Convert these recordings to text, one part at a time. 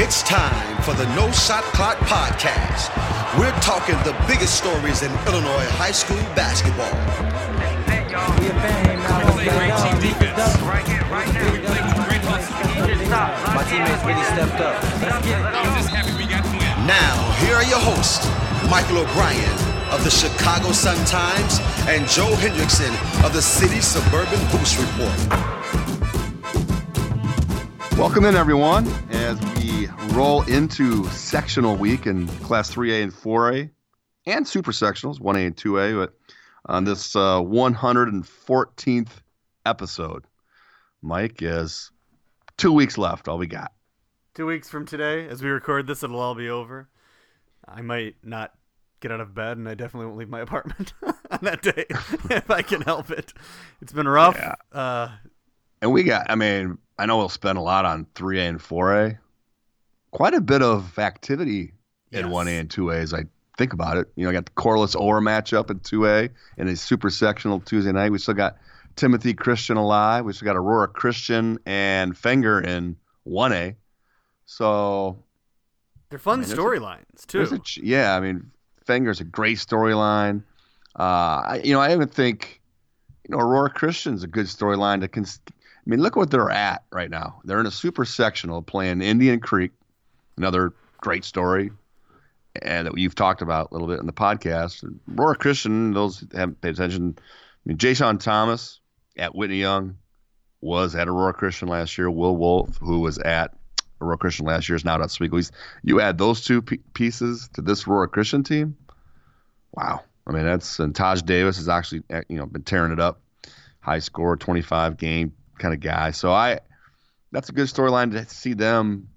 It's time for the No Shot Clock Podcast. We're talking the biggest stories in Illinois high school basketball. My teammates really stepped up. Now, here are your hosts, Michael O'Brien of the Chicago Sun-Times and Joe Hendrickson of the City Suburban Boost Report. Welcome in, everyone, roll into sectional week in Class 3A and 4A and super sectionals, 1A and 2A, but on this uh, 114th episode. Mike, is two weeks left, all we got. Two weeks from today, as we record this, it'll all be over. I might not get out of bed, and I definitely won't leave my apartment on that day if I can help it. It's been rough. Yeah. Uh, And we got, I mean, I know we'll spend a lot on 3A and 4A. Quite a bit of activity in Yes. 1A and 2A as I think about it. You know, I got the Corliss Orr matchup in 2A and a super sectional Tuesday night. We still got Timothy Christian alive. We still got Aurora Christian and Fenger in 1A. So, they're fun mean, storylines too. a yeah, I mean, Fenger's a great storyline. Uh, I, you know, I even think, you know, Aurora Christian's a good storyline to. Cons- I mean, look what they're at right now. They're in a super sectional playing Indian Creek, another great story, and that you've talked about a little bit in the podcast. Aurora Christian, those haven't paid attention. I mean, Jason Thomas at Whitney Young was at Aurora Christian last year. Will Wolf, who was at Aurora Christian last year, is now at Oswego. You add those two p- pieces to this Aurora Christian team. Wow. I mean, that's and Taj Davis has actually uh, you know been tearing it up. High score, 25 game kind of guy. So I, that's a good storyline to see them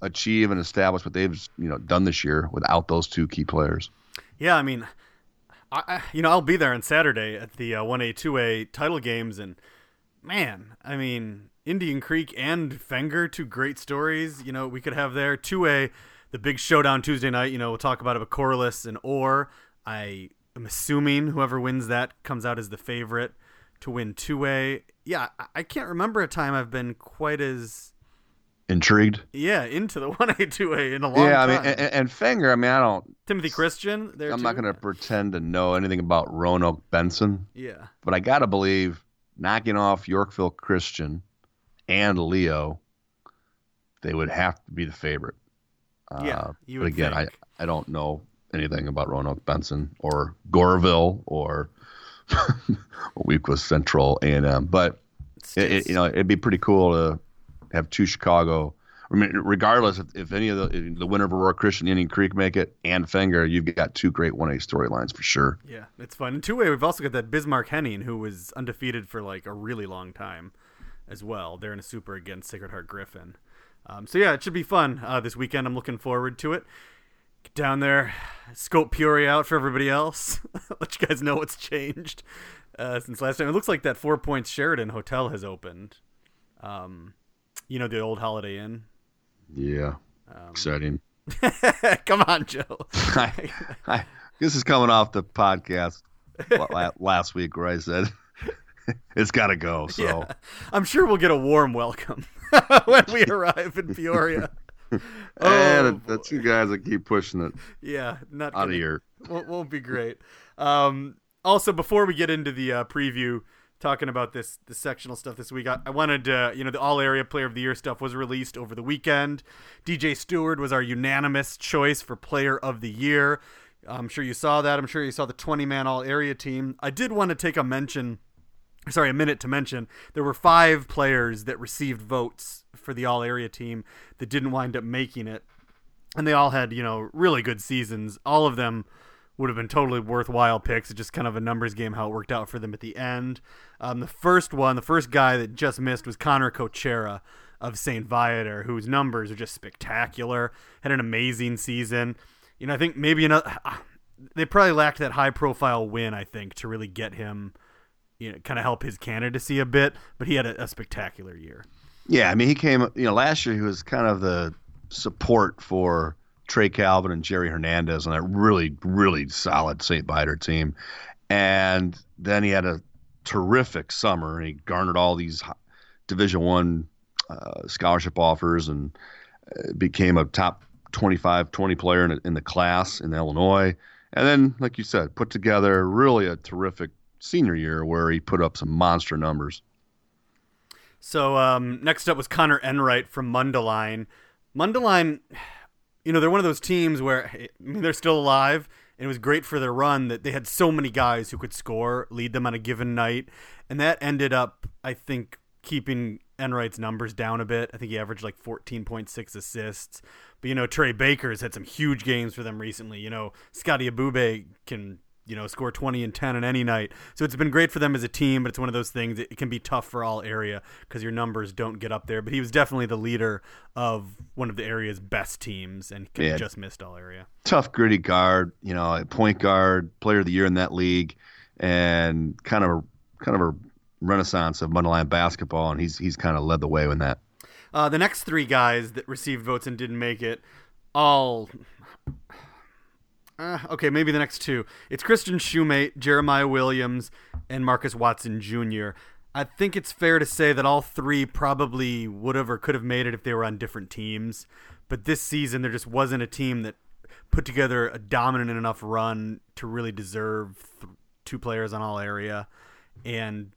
achieve and establish what they've you know done this year without those two key players. Yeah, I mean, I, you know I'll be there on Saturday at the uh, 1A 2A title games, and man, I mean Indian Creek and Fenger, two great stories. You know we could have there 2A, the big showdown Tuesday night. You know we'll talk about it with Corliss and Orr. I am assuming whoever wins that comes out as the favorite to win 2A. Yeah, I, I can't remember a time I've been quite as Intrigued? yeah into the 1A 2A in a long time. Yeah, I time. mean, and, and Fenger. I mean, I don't. Timothy Christian. There I'm not going to pretend to know anything about Roanoke Benson. Yeah. but I gotta believe knocking off Yorkville Christian and Leo, they would have to be the favorite. Yeah, Uh, but again, think. I I don't know anything about Roanoke Benson or Goreville or Wequist Central A and M, but it, it, you know it'd be pretty cool to have two Chicago. I mean, regardless if, if any of the the winner of Aurora Christian, Indian Creek make it, and Fenger, you've got two great one A storylines for sure. Yeah, it's fun. And two way, we've also got that Bismarck Henning, who was undefeated for like a really long time, as well. They're in a super against Sacred Heart Griffin. Um, so yeah, it should be fun uh, this weekend. I'm looking forward to it. Get down there, scope Peoria out for everybody else. Let you guys know what's changed uh, since last time. It looks like that Four Points Sheraton Hotel has opened. Um, you know the old Holiday Inn. Yeah, Um, exciting. Come on, Joe. I, I, this is coming off the podcast la- la- last week where I said it's got to go. So Yeah. I'm sure we'll get a warm welcome when we arrive in Peoria. and Oh, the two guys that keep pushing it yeah, not out of gonna- here. Won't, won't be great. Um, also, before we get into the uh, preview, talking about this the sectional stuff this week, I, I wanted to, you know, the All Area Player of the Year stuff was released over the weekend. DJ Stewart was our unanimous choice for Player of the Year. I'm sure you saw that. I'm sure you saw the 20 man All Area team. I did want to take a mention sorry, a minute to mention, there were five players that received votes for the all area team that didn't wind up making it. And they all had, you know, really good seasons. All of them would have been totally worthwhile picks. It's just kind of a numbers game how it worked out for them at the end. Um, the first one, the first guy that just missed was Connor Cochera of St. Viator, whose numbers are just spectacular. Had an amazing season. You know, I think maybe another. They probably lacked that high profile win, I think, to really get him you know, kind of help his candidacy a bit, but he had a, a spectacular year. Yeah, I mean, he came. You know, last year he was kind of the support for Trey Calvin and Jerry Hernandez on that really, really solid St. Viator team, and then he had a terrific summer. He garnered all these Division One uh, scholarship offers, and uh, became a top 25, 20 player in, in the class in Illinois. And then, like you said, put together really a terrific senior year where he put up some monster numbers. So um, next up was Connor Enright from Mundelein. Mundelein, you know, they're one of those teams where I mean, they're still alive, and it was great for their run that they had so many guys who could score, lead them on a given night, and that ended up, I think, keeping Enright's numbers down a bit. I think he averaged like 14.6 assists. But you know, Trey Baker's had some huge games for them recently. You know, Scotty Ebube can you know score 20 and 10 on any night. So it's been great for them as a team, but it's one of those things it can be tough for all area because your numbers don't get up there. But he was definitely the leader of one of the area's best teams and yeah. just missed all area. Tough, gritty guard. You know, point guard, player of the year in that league, and kind of a kind of a renaissance of Mundelein basketball, and he's he's kind of led the way in that. Uh, the next three guys that received votes and didn't make it, all. Uh, okay, maybe the next two. It's Christian Shoemate, Jeremiah Williams, and Marcus Watson Jr. I think it's fair to say that all three probably would have or could have made it if they were on different teams. But this season, there just wasn't a team that put together a dominant enough run to really deserve th- two players on all area. And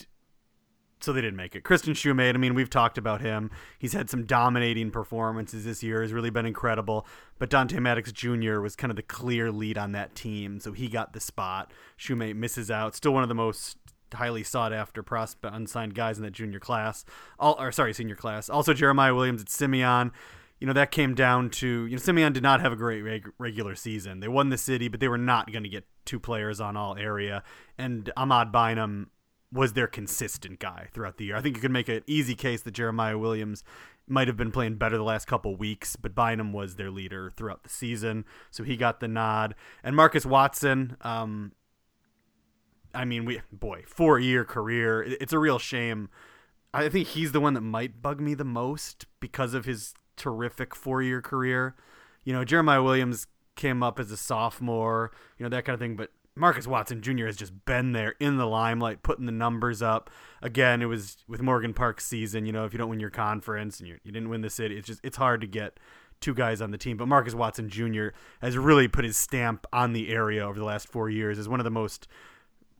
so they didn't make it. Christian Shoemate, I mean, we've talked about him. He's had some dominating performances this year. Has really been incredible. But Dante Maddox Jr. was kind of the clear lead on that team, so he got the spot. Shoemate misses out. Still one of the most highly sought after prospect unsigned guys in that junior class. All or sorry, senior class. Also Jeremiah Williams at Simeon. You know that came down to you know Simeon did not have a great reg- regular season. They won the city, but they were not going to get two players on all area. And Ahmad Bynum was their consistent guy throughout the year. I think you could make an easy case that Jeremiah Williams might have been playing better the last couple weeks, but Bynum was their leader throughout the season, so he got the nod. And Marcus Watson, um, I mean, we boy, four year career. It's a real shame. I think he's the one that might bug me the most because of his terrific four year career. You know, Jeremiah Williams came up as a sophomore, you know, that kind of thing, but Marcus Watson Jr. has just been there in the limelight, putting the numbers up. Again, it was with Morgan Park's season. You know, if you don't win your conference and you, you didn't win the city, it's just it's hard to get two guys on the team. But Marcus Watson Jr. has really put his stamp on the area over the last four years as one of the most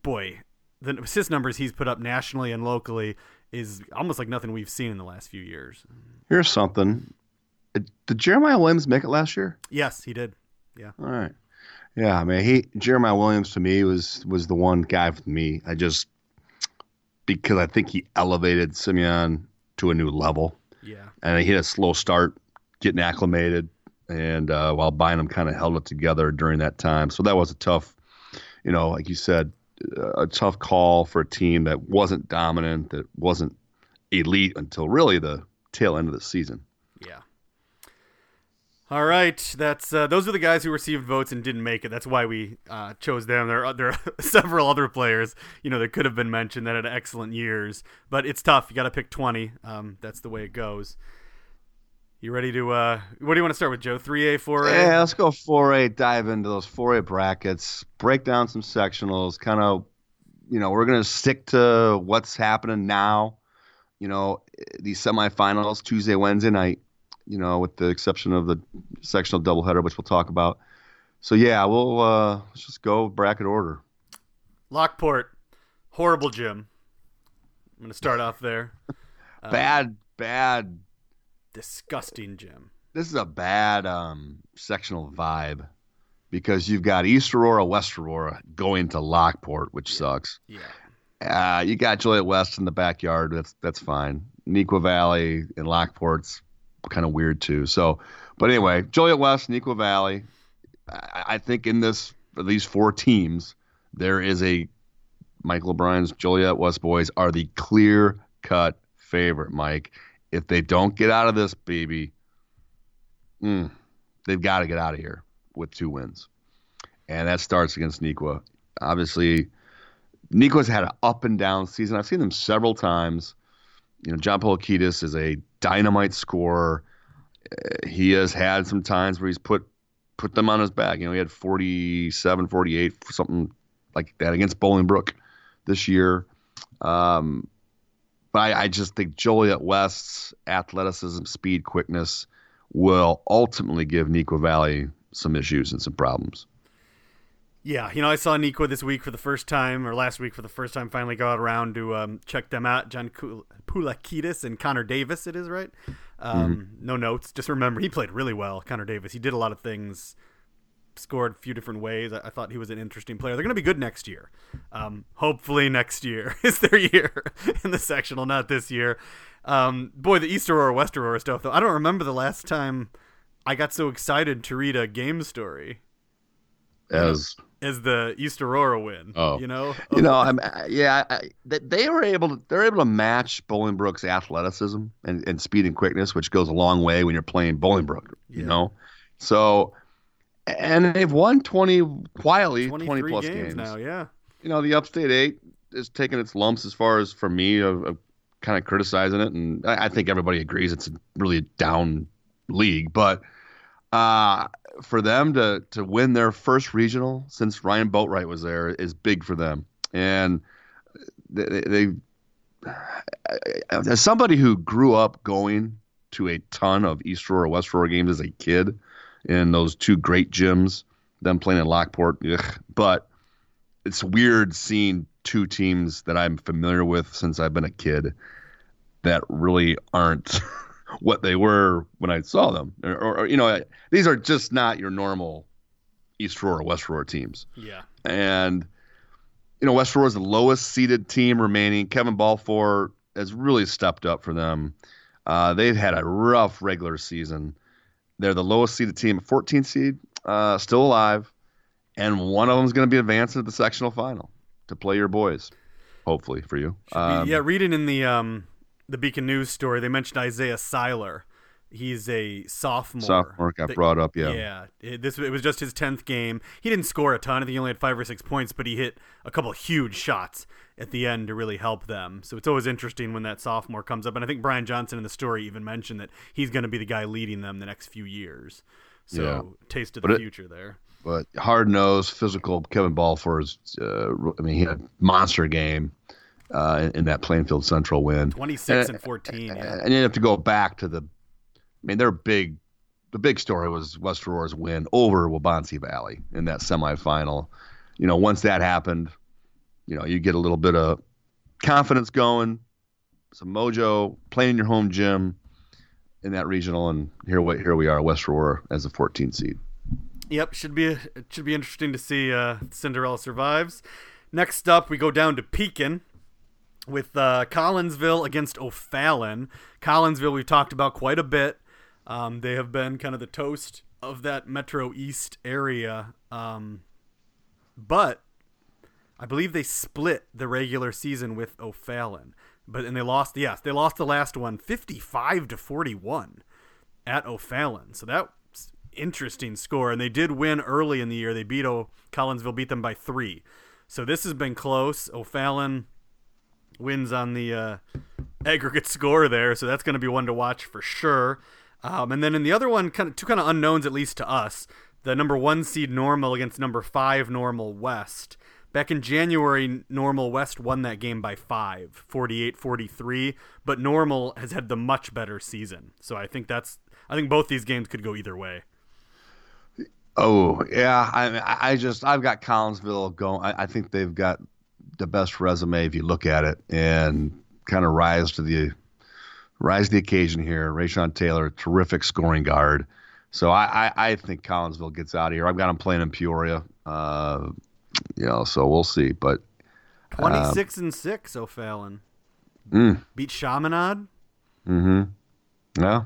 boy the assist numbers he's put up nationally and locally is almost like nothing we've seen in the last few years. Here's something. Did Jeremiah Williams make it last year? Yes, he did. Yeah. All right. Yeah, I mean, he Jeremiah Williams to me was was the one guy for me. I just because I think he elevated Simeon to a new level. Yeah, and he had a slow start getting acclimated, and uh, while Bynum kind of held it together during that time. So that was a tough, you know, like you said, a tough call for a team that wasn't dominant, that wasn't elite until really the tail end of the season. All right, that's uh, those are the guys who received votes and didn't make it. That's why we uh, chose them. There are there are several other players, you know, that could have been mentioned that had excellent years, but it's tough. You got to pick twenty. Um, that's the way it goes. You ready to? Uh, what do you want to start with, Joe? Three A, four A. Yeah, let's go four A. Dive into those four A brackets. Break down some sectionals. Kind of, you know, we're gonna stick to what's happening now. You know, these semifinals Tuesday, Wednesday night you know, with the exception of the sectional doubleheader, which we'll talk about. So yeah, we'll uh, let's just go bracket order. Lockport, horrible gym. I'm gonna start off there. bad, um, bad, disgusting gym. This is a bad um, sectional vibe because you've got East Aurora, West Aurora going to Lockport, which yeah. sucks. Yeah. Uh, you got Joliet West in the backyard. That's that's fine. Neuqua Valley and Lockport's kind of weird too. So, but anyway, Joliet West, Neuqua Valley. I, I think in this these four teams, there is a Michael O'Brien's Joliet West boys are the clear cut favorite. Mike, if they don't get out of this, baby, mm, they've got to get out of here with two wins, and that starts against Neuqua. Obviously, Neuqua's had an up and down season. I've seen them several times. You know, John Poulakidas is a dynamite scorer. Uh, he has had some times where he's put put them on his back. You know, he had 47, 48, something like that against Bolingbrook this year. Um, but I, I, just think Joliet West's athleticism, speed, quickness will ultimately give Neuqua Valley some issues and some problems. Yeah, you know, I saw Neuqua this week for the first time, or last week for the first time. Finally, got around to um, check them out. John Poulakidas and Connor Davis. It is right. Um, mm-hmm. No notes. Just remember, he played really well. Connor Davis. He did a lot of things. Scored a few different ways. I, I thought he was an interesting player. They're going to be good next year. Um, hopefully, next year is their year in the sectional, not this year. Um, boy, the East Aurora West Aurora stuff though. I don't remember the last time I got so excited to read a game story. As as the East Aurora win. Oh, you know, you know, I'm, yeah, I, they were able to they're able to match Bolingbrook's athleticism and, and speed and quickness, which goes a long way when you're playing Bolingbrook. You yeah. know, so and they've won twenty quietly, twenty plus games, games, now. Yeah, you know, the Upstate Eight is taking its lumps as far as for me of, of kind of criticizing it, and I, I think everybody agrees it's really a down league, but. Uh, for them to to win their first regional since Ryan Boatwright was there is big for them. And they, they as somebody who grew up going to a ton of East Aurora West Aurora games as a kid in those two great gyms, them playing in Lockport, ugh, but it's weird seeing two teams that I'm familiar with since I've been a kid that really aren't what they were when I saw them. Or, or, or, you know, these are just not your normal East Aurora, West Aurora teams. Yeah. And, you know, West Aurora is the lowest seeded team remaining. Kevin Balfour has really stepped up for them. Uh, they've had a rough regular season. They're the lowest seeded team, 14th seed, uh, still alive. And one of them is going to be advancing to the sectional final to play your boys, hopefully for you. Um, yeah, reading in the um, the Beacon News story, they mentioned Isaiah Seiler. He's a sophomore. Sophomore got that, brought up, yeah. Yeah, it, this it was just his tenth game. He didn't score a ton. I think he only had five or six points, but he hit a couple huge shots at the end to really help them. So it's always interesting when that sophomore comes up. And I think Brian Johnson in the story even mentioned that he's going to be the guy leading them the next few years. So yeah. taste of the future there. But hard nosed, physical Kevin Balfour is. Uh, I mean, he had a monster game uh, in, that Plainfield Central win. 26 and, and 14. Yeah. And you have to go back to the, I mean, their big, the big story was West Aurora's win over Waubonsee Valley in that semifinal. You know, once that happened, you know, you get a little bit of confidence going, some mojo, playing your home gym in that regional, and here we here we are, West Aurora as a 14 seed. Yep, should be it should be interesting to see uh, Cinderella survives. Next up, we go down to Pekin, with uh, Collinsville against O'Fallon. Collinsville, we've talked about quite a bit. Um, they have been kind of the toast of that Metro East area. Um, but I believe they split the regular season with O'Fallon. But and they lost, yes, they lost the last one 55 to 41 at O'Fallon. So that's interesting score. And they did win early in the year. They beat O Collinsville, beat them by three. So this has been close. O'Fallon wins on the uh, aggregate score there, so that's going to be one to watch for sure. Um, and then in the other one, kind of two kind of unknowns at least to us. The number one seed Normal against number five Normal West. Back in January, Normal West won that game by five, 48 43, but Normal has had the much better season. So I think that's, I think both these games could go either way. Oh, yeah. I, I just, I've got Collinsville going. I, I think they've got the best resume if you look at it and kind of rise to the rise to the occasion here. Rayshon Taylor, terrific scoring guard. So I, I, I, think Collinsville gets out of here. I've got them playing in Peoria. Uh, you know, so we'll see. But twenty six and six, O'Fallon. Mm. Beat Chaminade. Mm-hmm. Yeah.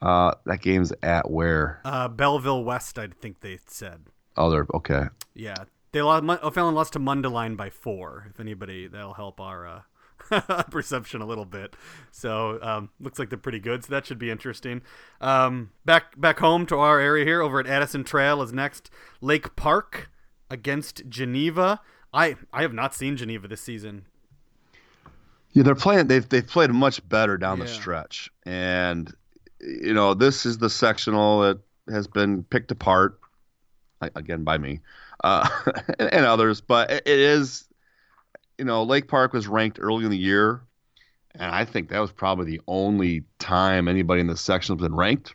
Uh, that game's at where? Uh, Belleville West, I think they said. Oh, they're okay. Yeah, they lost. O'Fallon lost to Mundelein by four. If anybody, that'll help our uh, perception a little bit. So um, looks like they're pretty good. So that should be interesting. Um, back back home to our area here, over at Addison Trail is next. Lake Park against Geneva. I I have not seen Geneva this season. Yeah, they're playing. They've they've played much better down yeah. the stretch, and you know this is the sectional that has been picked apart again by me uh, and, and, others. But it, it is, you know, Lake Park was ranked early in the year, and I think that was probably the only time anybody in the section has been ranked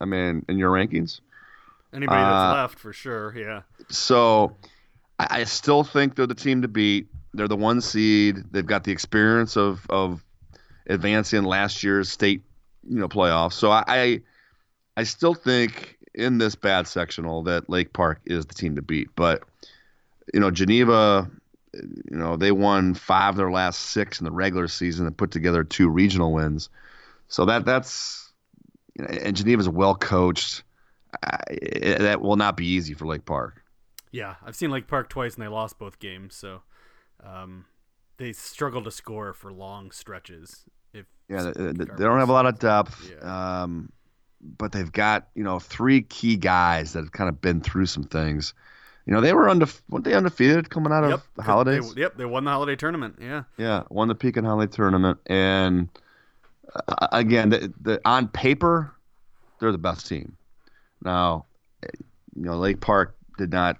I mean, in your rankings. Anybody that's Uh, left for sure. Yeah. So I, I still think they're the team to beat. They're the one seed. They've got the experience of of advancing last year's state, you know, playoffs. So I I, I still think in this bad sectional that Lake Park is the team to beat. But you know, Geneva, you know, they won five of their last six in the regular season and put together two regional wins. So that that's you know, and Geneva's well coached. I, that will not be easy for Lake Park. Yeah, I've seen Lake Park twice and they lost both games, so um, they struggle to score for long stretches. If Yeah, they, they- they don't have a lot of depth, Yeah. um, but they've got you know three key guys that have kind of been through some things. You know, they were undefe- weren't they undefeated coming out of Yep, the they- holidays? yep, they won the holiday tournament. Yeah, Yeah, won the Pekin Holiday Tournament, and uh, again, the, the, on paper, they're the best team. Now, you know, Lake Park did not.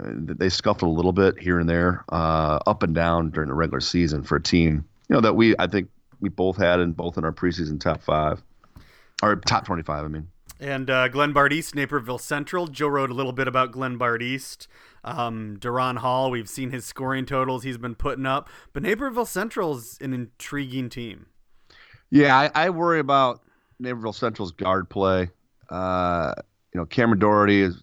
I mean, they scuffled a little bit here and there, uh, up and down during the regular season for a team. You know that we, I think, we both had in both in our preseason top five, or top twenty-five. I mean, and uh, Glenbard East, Naperville Central. Joe wrote a little bit about Glenbard East. Um, Duron Hall, we've seen his scoring totals he's been putting up, but Naperville Central's an intriguing team. Yeah, I, I worry about Naperville Central's guard play. Uh, you know, Cameron Doherty is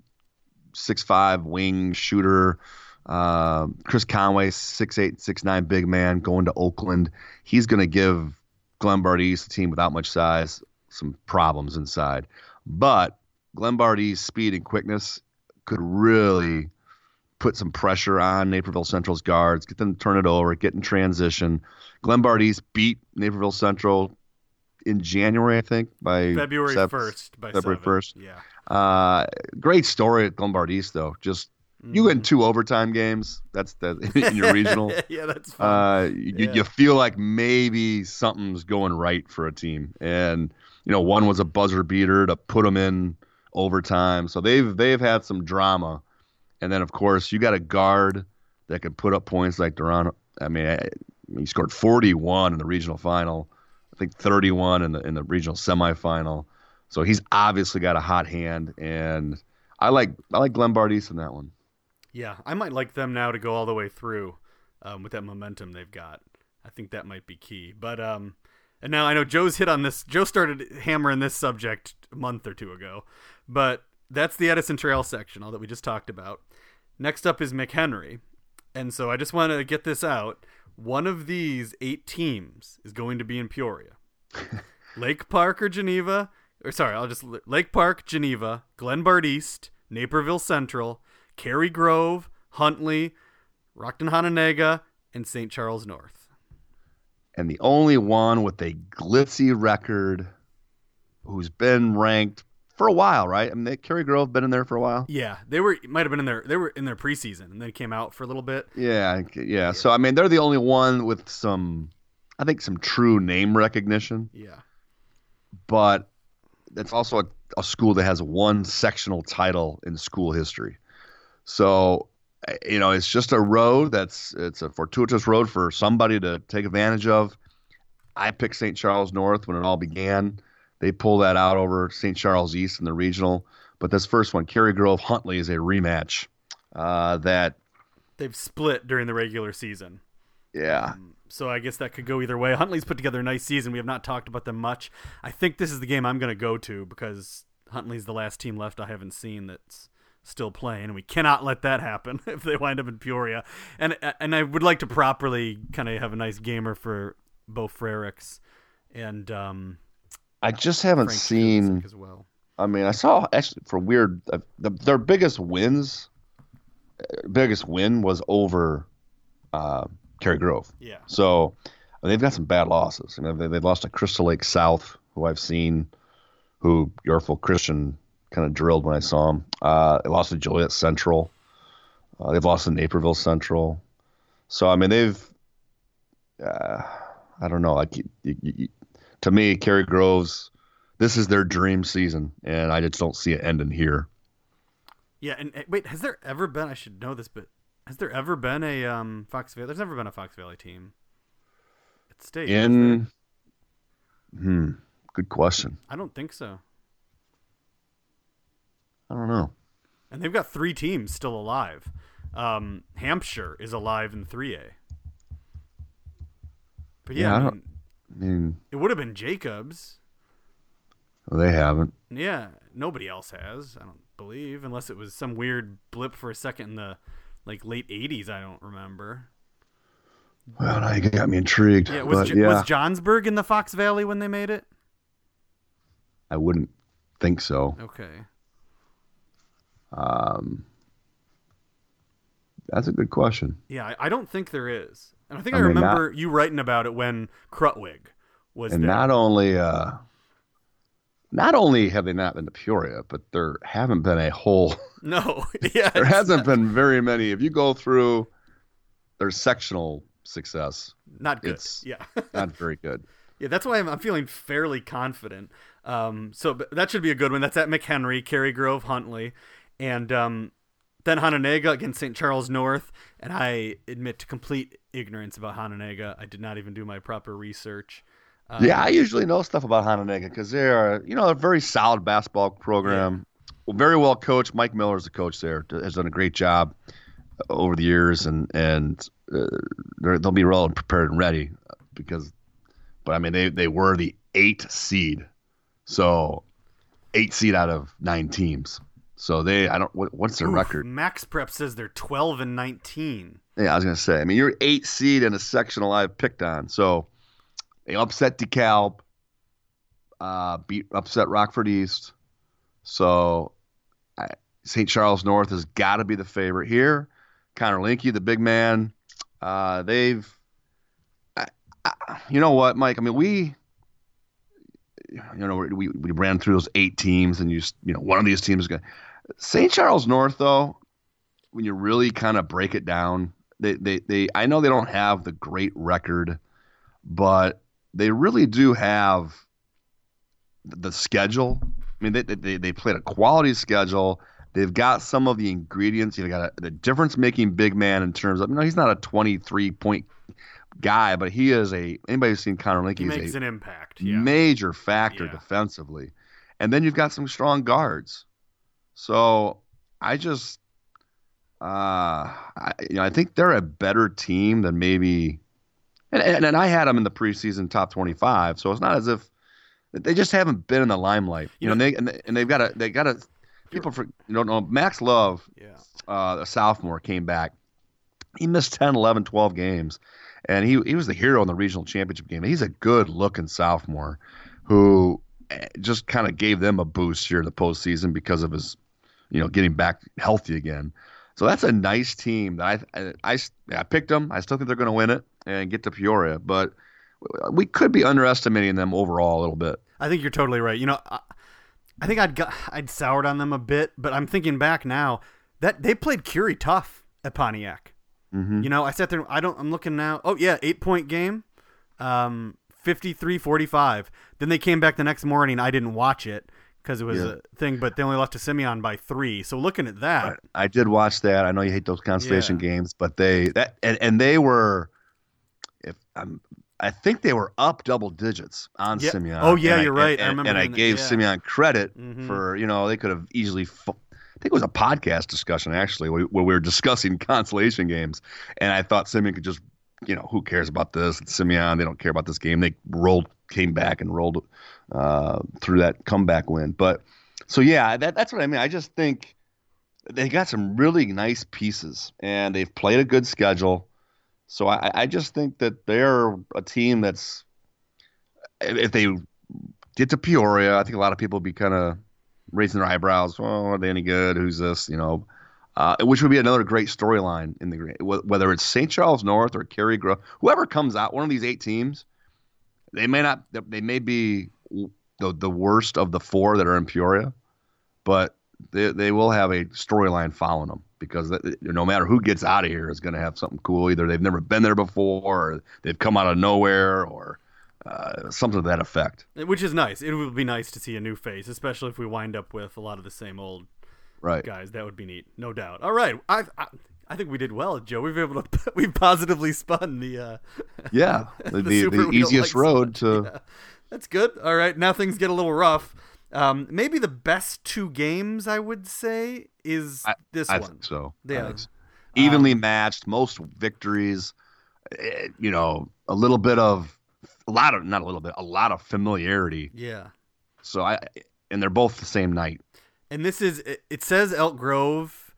six five wing shooter. Uh, Chris Conway, six eight, six nine big man going to Oakland. He's going to give Glenbard East, a team without much size, some problems inside. But Glenbard East speed and quickness could really put some pressure on Naperville Central's guards, get them to turn it over, get in transition. Glenbard East beat Naperville Central in January, I think, by February first by February. 1st. Yeah, Uh, great story at Glenbard East, though. Just you Mm-hmm. win two overtime games. That's the in your regional. yeah, that's fun. Uh, you, Yeah. you feel like maybe something's going right for a team, and you know one was a buzzer beater to put them in overtime. So they've they've had some drama, and then of course you got a guard that can put up points like Duran. I mean, I, he scored 41 in the regional final. I think 31 in the in the regional semifinal. So he's obviously got a hot hand, and I like I like Glenn East in that one. Yeah, I might like them now to go all the way through um, with that momentum they've got. I think that might be key. But um, and now I know Joe's hit on this. Joe started hammering this subject a month or two ago, but that's the Addison Trail section, all that we just talked about. Next up is McHenry, and so I just want to get this out. One of these eight teams is going to be in Peoria. Lake Park or Geneva, or sorry, I'll just Lake Park, Geneva, Glenbard East, Naperville Central, Cary Grove, Huntley, Rockton Hononegah, and St. Charles North. And the only one with a glitzy record who's been ranked for a while, right? I mean, they, Cary Grove been in there for a while. Yeah, they were might have been in there. they were in their preseason and then came out for a little bit. Yeah, I- yeah. So I mean, they're the only one with some, I think, some true name recognition. Yeah. But it's also a, a school that has one sectional title in school history. So you know, it's just a road that's it's a fortuitous road for somebody to take advantage of. I picked St. Charles North when it all began. They pull that out over St. Charles East in the regional. But this first one, Cary Grove Huntley, is a rematch. Uh, that They've split during the regular season. yeah, So I guess that could go either way. Huntley's put together a nice season. We have not talked about them much. I think this is the game I'm going to go to because Huntley's the last team left I haven't seen that's still playing, and we cannot let that happen if they wind up in Peoria. And and I would like to properly kind of have a nice gamer for both Frericks and um, I just haven't Frank seen. As well. I mean, I saw actually for weird uh, the, their biggest wins, uh, biggest win was over uh, Cary Grove. Yeah. So they've got some bad losses. I mean, they, they've lost to Crystal Lake South, who I've seen, who Yorkville Christian kind of drilled when I saw them. Uh, they lost to Joliet Central. Uh, they've lost to Naperville Central. So I mean, they've. Uh, I don't know. Like you, you, you, to me, Cary Grove's. This is their dream season, and I just don't see it ending here. Yeah, and uh, wait, has there ever been? I should know this, but has there ever been a um, Fox Valley? There's never been a Fox Valley team at state. In. Hmm. Good question. I don't think so. I don't know. And they've got three teams still alive. Um, Hampshire is alive in 3A. But yeah, Yeah, I mean, I mean, it would have been Jacobs. well, they haven't. Yeah, nobody else has, I don't believe, unless it was some weird blip for a second in the like late 80s, I don't remember. Well, now you got me intrigued. Yeah, was yeah, was Johnsburg in the Fox Valley when they made it? I wouldn't think so. Okay. Um, that's a good question. Yeah, I, don't think there is. And I think I, I mean, not- remember you writing about it when Krutwig was And there. not only, uh, not only have they not been to Peoria, but there haven't been a whole. no, yeah, There hasn't not, been very many. If you go through their sectional success, not good. yeah, not very good. yeah. That's why I'm, I'm feeling fairly confident. Um, so but that should be a good one. That's at McHenry, Cary Grove, Huntley, and um, then Hononegah against St. Charles North. And I admit to complete ignorance about Hononegah. I did not even do my proper research. Um, Yeah, I usually know stuff about Hononegah because they are, you know, a very solid basketball program. Very well coached. Mike Miller is the coach there. Has done a great job over the years, and and uh, they'll be well prepared and ready because. But I mean, they they were the eight seed, so eight seed out of nine teams. So they, I don't. What, what's their oof, record? Max Prep says they're 12 and 19. Yeah, I was gonna say. I mean, you're eight seed in a sectional I've picked on. So they upset DeKalb, uh, beat upset Rockford East. So I, St. Charles North has got to be the favorite here. Connor Linky, the big man, uh, they've. I, I, you know what, Mike? I mean, we. You know, we we ran through those eight teams, and you you know one of these teams is going. St. Charles North, though, when you really kind of break it down, they, they, they I know they don't have the great record, but they really do have the schedule. I mean, they, they, they played a quality schedule. They've got some of the ingredients. You know, got a, the difference making big man in terms of, you know, he's not a 23 point guy, but he is a, anybody who's seen Connor Link, He he's makes an impact. Yeah. major factor Yeah. defensively. And then you've got some strong guards. So I just, uh, I, you know, I think they're a better team than maybe, and, and, and I had them in the preseason top 25. So it's not as if they just haven't been in the limelight, You know, and they, and, they, and they've got a, they got a, people for, you don't know, Max Love, yeah. uh, a sophomore, came back. He missed 10, 11, 12 games, and he he was the hero in the regional championship game. He's a good looking sophomore who eh, just kind of gave them a boost here in the postseason because of his, you know, getting back healthy again. So that's a nice team that I I, I, I picked them. I still think they're going to win it and get to Peoria, but we could be underestimating them overall a little bit. I think you're totally right. You know, I, I think I'd got, I'd soured on them a bit, but I'm thinking back now that they played Curie tough at Pontiac. Mm-hmm. You know, I sat there. I don't. I'm looking now. Oh yeah, eight point game, um, 53-45. Then they came back the next morning. I didn't watch it because it was Yeah. a thing, but they only lost to Simeon by three. So looking at that, I did watch that. I know you hate those consolation games, but they that and, and they were, if I'm, I think they were up double digits on Yeah. Simeon. Oh, yeah, And you're I, right. I And, remember and I gave yeah. Simeon credit Mhm. for you know they could have easily. Fu- I think it was a podcast discussion actually where, where we were discussing consolation games, and I thought Simeon could just, you know, who cares about this? It's Simeon. They don't care about this game. They rolled, came back and rolled uh, through that comeback win. But so yeah, that, that's what I mean. I just think they got some really nice pieces, and they've played a good schedule. So I, I just think that they're a team that's if they get to Peoria, I think a lot of people be kind of raising their eyebrows. Well, are they any good? Who's this? You know, uh, which would be another great storyline in the whether it's St. Charles North or Cary Grove, whoever comes out, one of these eight teams, they may not, they may be the the worst of the four that are in Peoria, but they they will have a storyline following them because th- no matter who gets out of here is going to have something cool. Either they've never been there before, or they've come out of nowhere, or uh, something to that effect. which is nice. It would be nice to see a new face, especially if we wind up with a lot of the same old Right. guys. That would be neat, no doubt. All right, I I, I think we did well, Joe. We've been able to we positively spun the uh, Yeah. The, the, the easiest road spun. to. Yeah. That's good. All right, now things get a little rough. Um, maybe the best two games I would say is I- this I one. think so. Yeah. so. Evenly matched, most victories. eh, You know, a little bit of, a lot of, not a little bit, a lot of familiarity. Yeah. So I, and they're both the same night. And this is it, says Elk Grove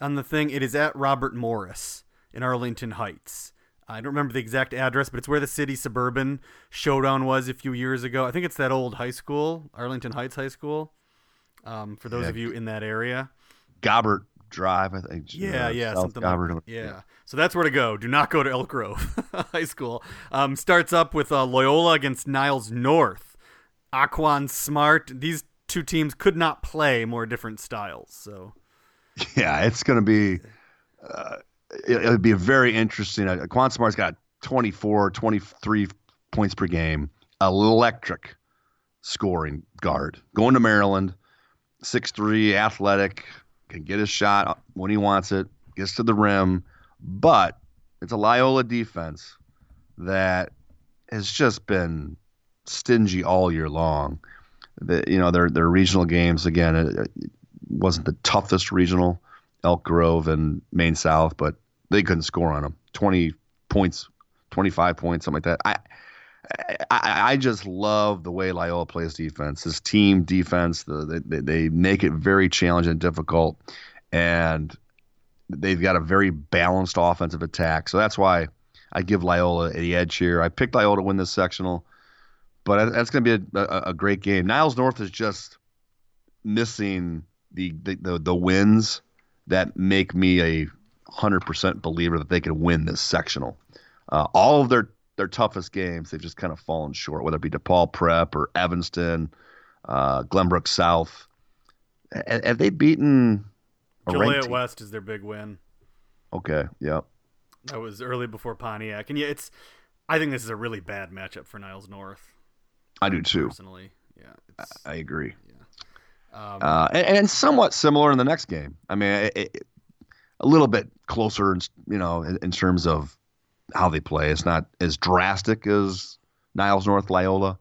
on the thing. It is at Robert Morris in Arlington Heights. I don't remember the exact address, but it's where the city suburban showdown was a few years ago. I think it's that old high school, Arlington Heights High School. Um, for those Yeah. of you in that area. Gobbert Drive, I think. Yeah, uh, yeah, South something Gobbert. like yeah. So that's where to go. Do not go to Elk Grove High School. Um, starts up with uh, Loyola against Niles North. Aquan Smart. These two teams could not play more different styles. So Yeah, it's going to be. Uh, it, it'll be a very interesting. Uh, Quan Smart's got 24, 23 points per game. Electric scoring guard. Going to Maryland, 6'3", athletic, can get his shot when he wants it, gets to the rim. But it's a Loyola defense that has just been stingy all year long. The, you know, their their regional games again. It, it wasn't the toughest regional, Elk Grove and Maine South, but they couldn't score on them. Twenty points, twenty five points, something like that. I, I I just love the way Loyola plays defense. His team defense, the, they they make it very challenging and difficult, and they've got a very balanced offensive attack. So that's why I give Loyola the edge here. I picked Loyola to win this sectional, but that's going to be a, a, a great game. Niles North is just missing the the, the, the wins that make me a hundred percent believer that they can win this sectional. Uh, all of their their toughest games, they've just kind of fallen short, whether it be DePaul Prep or Evanston, uh, Glenbrook South. Have have they beaten a Joliet? West is their big win. Okay, yeah. That was early before Pontiac, and yeah, it's. I think this is a really bad matchup for Niles North. I do too. Personally, yeah. It's, I agree. um, Uh, and, and somewhat similar in the next game. I mean, it, it, a little bit closer, in, you know, in, in terms of how they play. It's not as drastic as Niles North Loyola,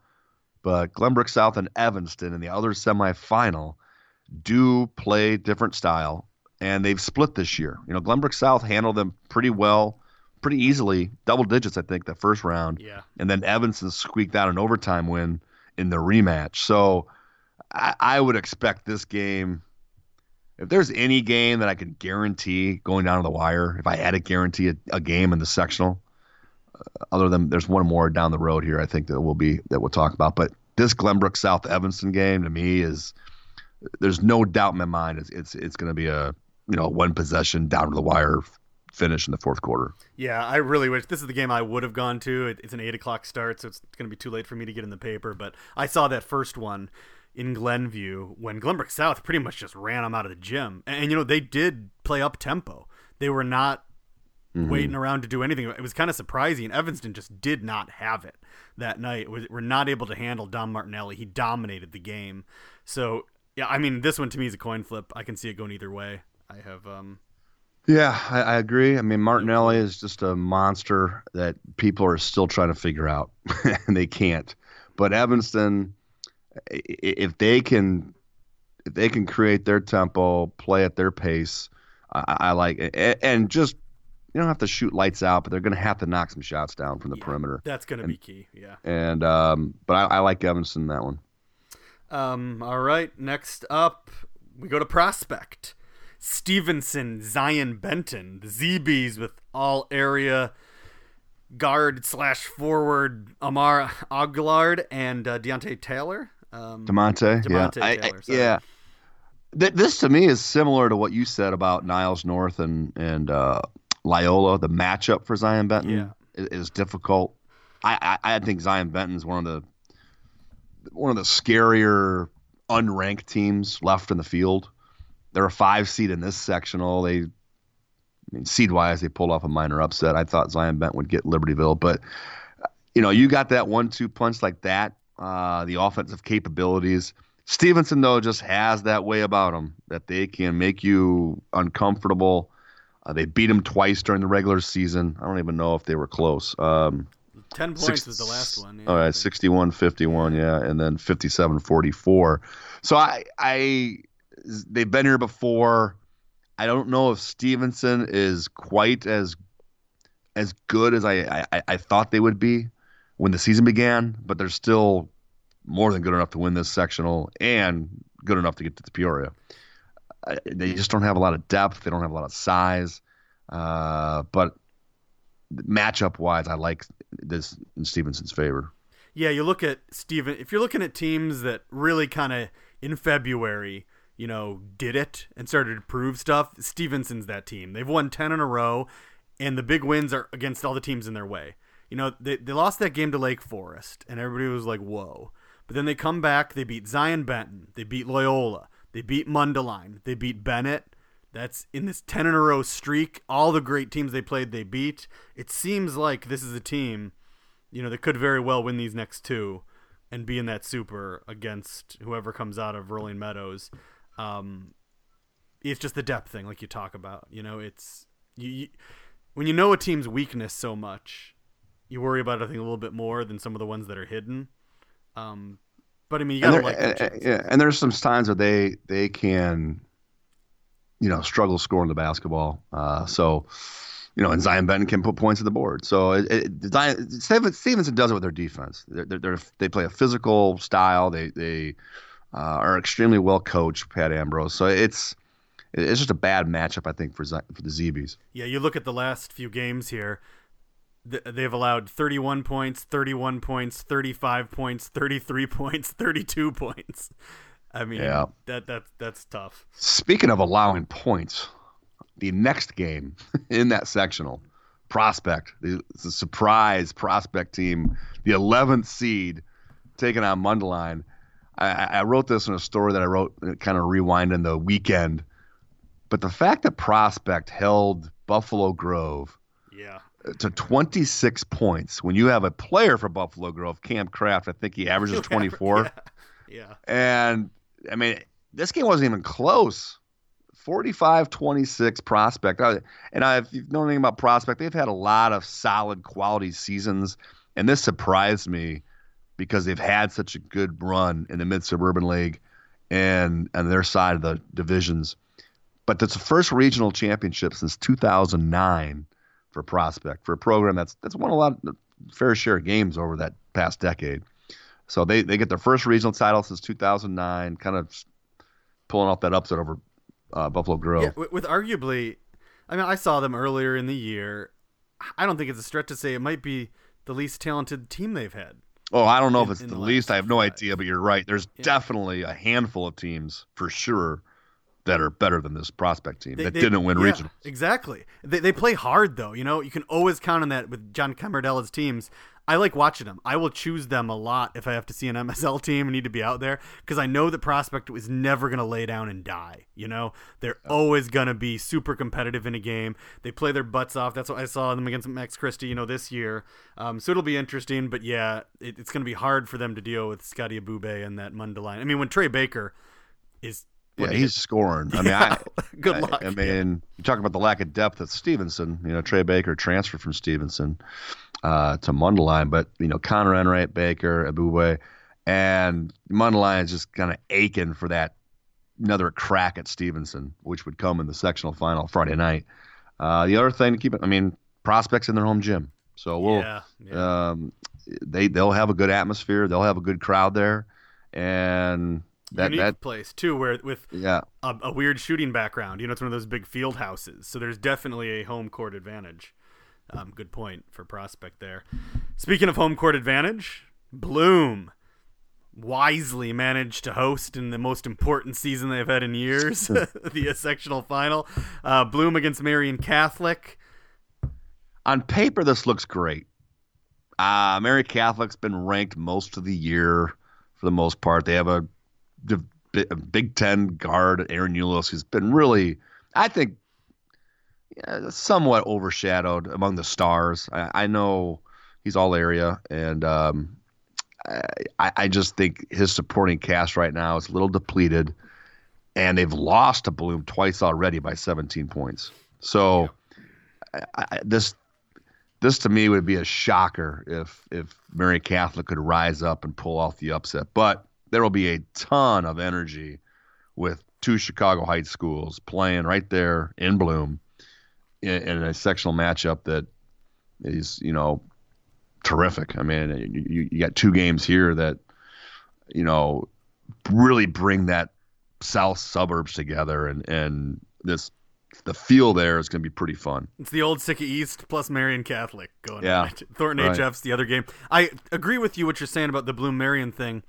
but Glenbrook South and Evanston in the other semifinal do play different style, and they've split this year. You know, Glenbrook South handled them pretty well, pretty easily, double digits, I think, the first round yeah. and then Evanston squeaked out an overtime win in the rematch. So I, I would expect this game. If there's any game that I could guarantee going down to the wire, if I had to guarantee a, a game in the sectional, uh, other than there's one more down the road here, I think that will be that we'll talk about. But this Glenbrook South Evanston game to me is there's no doubt in my mind it's it's, it's going to be a you know one possession down to the wire finish in the fourth quarter. Yeah, I really wish this is the game I would have gone to. It, it's an eight o'clock start, so it's going to be too late for me to get in the paper. But I saw that first one in Glenview when Glenbrook South pretty much just ran them out of the gym, and, and, you know they did play up tempo. They were not waiting around to do anything. It was kind of surprising. Evanston just did not have it that night. We were not able to handle Dom Martinelli. He dominated the game. So yeah, I mean this one to me is a coin flip. I can see it going either way. I have um Yeah, I, I agree. I mean, Martinelli is just a monster that people are still trying to figure out, and they can't. But Evanston, if they can, if they can create their tempo, play at their pace, I, I like it. And just you don't have to shoot lights out, but they're going to have to knock some shots down from the yeah, perimeter. That's going to be key. Yeah. And um, but I, I like Evanston in that one. Um, all right, next up, we go to Prospect. Stevenson, Zion Benton, the ZBs with all area guard slash forward Amar Aguilard and uh, Deontay Taylor. Um, Demonte, Demonte yeah, I- I- yeah. Th- this to me is similar to what you said about Niles North and and uh, Loyola. The matchup for Zion Benton Yeah. is, is difficult. I, I I think Zion Benton is one of the one of the scarier unranked teams left in the field. They're a five seed in this sectional. They, I mean, seed wise, they pulled off a minor upset. I thought Zion Bent would get Libertyville, but you know, you got that one-two punch like that. Uh, the offensive capabilities. Stevenson though just has that way about them that they can make you uncomfortable. Uh, they beat him twice during the regular season. I don't even know if they were close. Um, 10 points Six- was the last one. Yeah, All I right, think. 61 51, yeah, and then 57 44. So I I they've been here before. I don't know if Stevenson is quite as as good as I, I, I thought they would be when the season began, but they're still more than good enough to win this sectional and good enough to get to the Peoria. Uh, They just don't have a lot of depth. They don't have a lot of size. Uh, but matchup wise, I like this in Stevenson's favor. Yeah, you look at Steven. If you're looking at teams that really kind of in February, you know, did it and started to prove stuff, Stevenson's that team. They've won 10 in a row, and the big wins are against all the teams in their way. You know, they, they lost that game to Lake Forest, and everybody was like, whoa. But then they come back, they beat Zion Benton, they beat Loyola, they beat Mundelein, they beat Bennett. That's in this 10 in a row streak. All the great teams they played, they beat. It seems like this is a team you know, that could very well win these next two and be in that super against whoever comes out of Rolling Meadows. Um, it's just the depth thing, like you talk about. You know, it's you, you when you know a team's weakness so much, you worry about it I think a little bit more than some of the ones that are hidden. Um, but I mean, you And, gotta there- like and- yeah, and there's some times where they they can, you know, struggle scoring the basketball. Uh, so, you know, and Zion Benton can put points on the board. So it, it, Zion, Stevenson does it with their defense. They're, they're, they're, they play a physical style. They they uh, are extremely well coached, Pat Ambrose. So it's it's just a bad matchup, I think, for Zi- for the Zeebies. Yeah, you look at the last few games here. th- They've allowed 31 points, 31 points, 35 points, 33 points, 32 points. I mean, Yeah. that that that's tough. Speaking of allowing points, the next game in that sectional, Prospect, the, a surprise Prospect team, the 11th seed, taking on Mundelein. I, I wrote this in a story that I wrote, uh, kind of rewinding the weekend. But the fact that Prospect held Buffalo Grove Yeah. to 26 points when you have a player for Buffalo Grove, Cam Kraft, I think he averages 24. Yeah. And I mean, this game wasn't even close. 45 26 prospect. And I, if you know anything about prospect, they've had a lot of solid quality seasons. And this surprised me because they've had such a good run in the mid suburban league and and their side of the divisions. But it's the first regional championship since 2009 for prospect for a program that's that's won a lot of fair share of games over that past decade. So they, they get their first regional title since 2009, kind of pulling off that upset over uh, Buffalo Grove. Yeah, with, with arguably, I mean, I saw them earlier in the year. I don't think it's a stretch to say it might be the least talented team they've had. Oh, I don't know in- if it's the the least. I have no five. idea, but you're right. There's definitely a handful of teams for sure that are better than this prospect team They- that they- didn't win yeah, regional. Exactly. They, they play hard though. You know, you can always count on that with John Camardella's teams. I like watching them. I will choose them a lot if I have to see an MSL team and need to be out there because I know that Prospect is never going to lay down and die. You know, they're always going to be super competitive in a game. They play their butts off. That's what I saw them against Max Christie. You know, this year. Um, so it'll be interesting. But yeah, it, it's going to be hard for them to deal with Scotty Abube and that Mundelein. I mean, when Trey Baker is Yeah, he's scoring. I mean, Yeah, I, good I- luck. I, mean, you talk about the lack of depth at Stevenson. You know, Trey Baker transferred from Stevenson uh, to Mundelein, but you know, Connor Enright, Baker, Abube, and Mundelein is just kind of aching for that another crack at Stevenson, which would come in the sectional final Friday night. Uh, the other thing to keep it, I mean, prospects in their home gym, so we'll yeah, yeah. um, they they'll have a good atmosphere, they'll have a good crowd there, and that unique that place too, where with yeah. a, a weird shooting background. You know, it's one of those big field houses, so there's definitely a home court advantage. Um, good point for prospect there. Speaking of home court advantage, Bloom wisely managed to host in the most important season they've had in years, the sectional final. Uh, Bloom against Marian Catholic. on paper this looks great. Uh, Mary Catholic's been ranked most of the year for the most part. They have a, a Big Ten guard, Ahron Ulis, who's been really, I think, somewhat overshadowed among the stars. I, I know he's all area, and um, I, I just think his supporting cast right now is a little depleted, and they've lost to Bloom twice already by 17 points. So I, I, this this to me would be a shocker if if Mary Catholic could rise up and pull off the upset. But there will be a ton of energy with two Chicago Heights schools playing right there in Bloom in, in a sectional matchup that is you know terrific. I mean, you, you got two games here that you know really bring that south suburbs together and and this the feel there is going to be pretty fun. It's the old SICA East plus Marian Catholic going yeah. on. Thornton right. HF's the other game. I agree with you what you're saying about the Bloom Marian thing.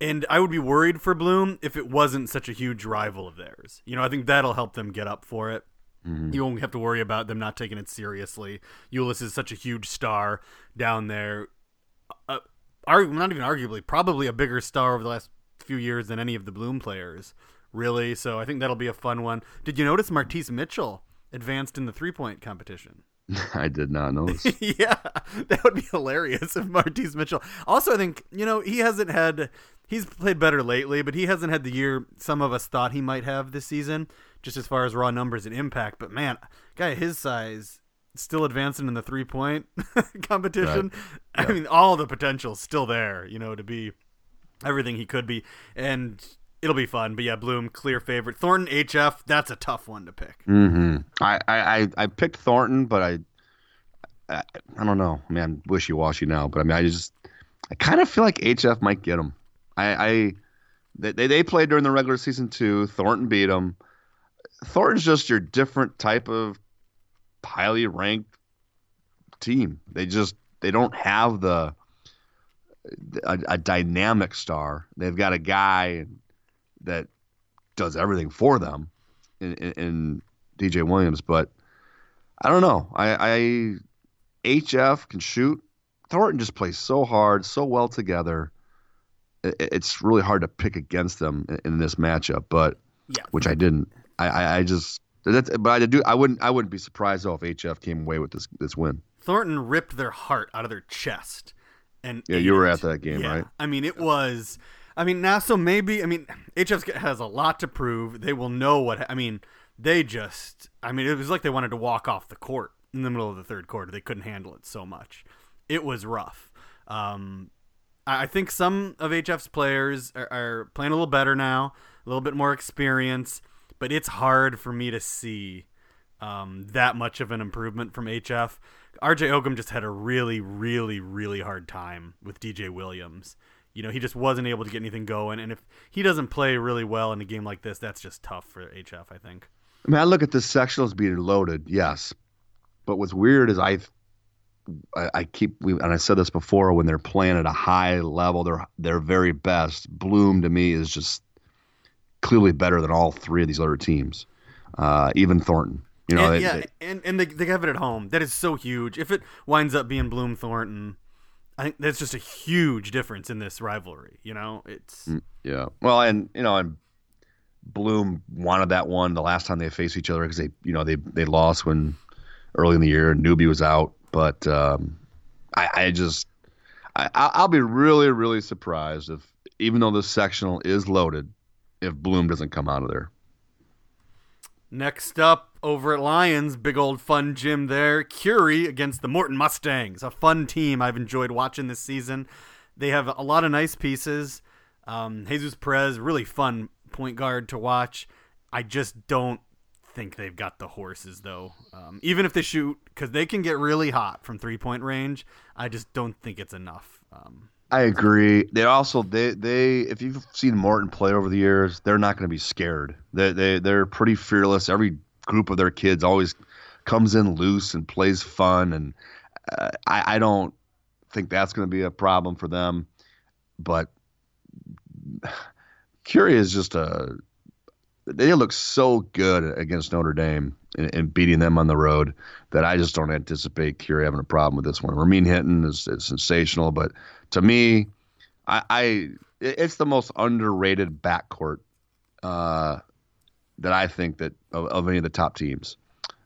And I would be worried for Bloom if it wasn't such a huge rival of theirs. You know, I think that'll help them get up for it. Mm-hmm. You won't have to worry about them not taking it seriously. Ulis is such a huge star down there. Uh, not even arguably, probably a bigger star over the last few years than any of the Bloom players really. So I think that'll be a fun one. Did you notice Martise Mitchell advanced in the three point competition? I did not notice. yeah, that would be hilarious if Martise Mitchell. Also, I think you know he hasn't had. He's played better lately, but he hasn't had the year some of us thought he might have this season, just as far as raw numbers and impact. But man, guy his size still advancing in the three point competition. Right. I mean, all the potential still there, you know, to be everything he could be. And it'll be fun. But yeah, Bloom clear favorite. Thornton HF, that's a tough one to pick. Mm-hmm. I, I I picked Thornton, but I, I I, don't know, man, wishy washy now. But I mean, I just I kind of feel like HF might get him. I, I they they played during the regular season too. Thornton beat them. Thornton's just your different type of highly ranked team. They just they don't have the a, a, dynamic star. They've got a guy that does everything for them in, in, in DJ Williams. But I don't know. I, I HF can shoot. Thornton just plays so hard, so well together. It, it's really hard to pick against them in, in this matchup. But yeah. which I didn't. I, I, I just that's, but I do. I wouldn't. I wouldn't be surprised though if HF came away with this this win. Thornton ripped their heart out of their chest, and yeah, you were it. at that game, yeah. right? I mean, it was I mean, now, so maybe, I mean, HF has a lot to prove. They will know what, I mean, they just, I mean, it was like they wanted to walk off the court in the middle of the third quarter. They couldn't handle it so much. It was rough. Um, I think some of HF's players are, are playing a little better now, a little bit more experience, but it's hard for me to see um, that much of an improvement from HF. RJ Ogham just had a really, really, really hard time with DJ Williams you know, he just wasn't able to get anything going. And if he doesn't play really well in a game like this, that's just tough for HF, I think. I mean, I look at the sectionals being loaded, yes. But what's weird is I, I keep, we, and I said this before, when they're playing at a high level, they're their very best. Bloom to me is just clearly better than all three of these other teams, uh, even Thornton. You know, and, they, yeah, they, and and they, they have it at home. That is so huge. If it winds up being Bloom Thornton, I think that's just a huge difference in this rivalry. You know, it's mm, yeah. Well, and you know, and Bloom wanted that one the last time they faced each other because they, you know, they they lost when early in the year and Newbie was out. But um, I, I just, I, I'll be really, really surprised if, even though this sectional is loaded, if Bloom doesn't come out of there. Next up, over at Lyons, big old fun gym there. Curie against the Morton Mustangs, a fun team I've enjoyed watching this season. They have a lot of nice pieces. Um, Jesus Perez, really fun point guard to watch. I just don't think they've got the horses though. Um, even if they shoot, because they can get really hot from three point range. I just don't think it's enough. Um, I agree. They also they they if you've seen Morton play over the years, they're not going to be scared. They they they're pretty fearless. Every group of their kids always comes in loose and plays fun, and uh, I I don't think that's going to be a problem for them. But Curie is just a they look so good against Notre Dame and, beating them on the road that I just don't anticipate Curie having a problem with this one. Ramin Hinton is, is sensational, but to me, I, I it's the most underrated backcourt uh, that I think that of, of, any of the top teams.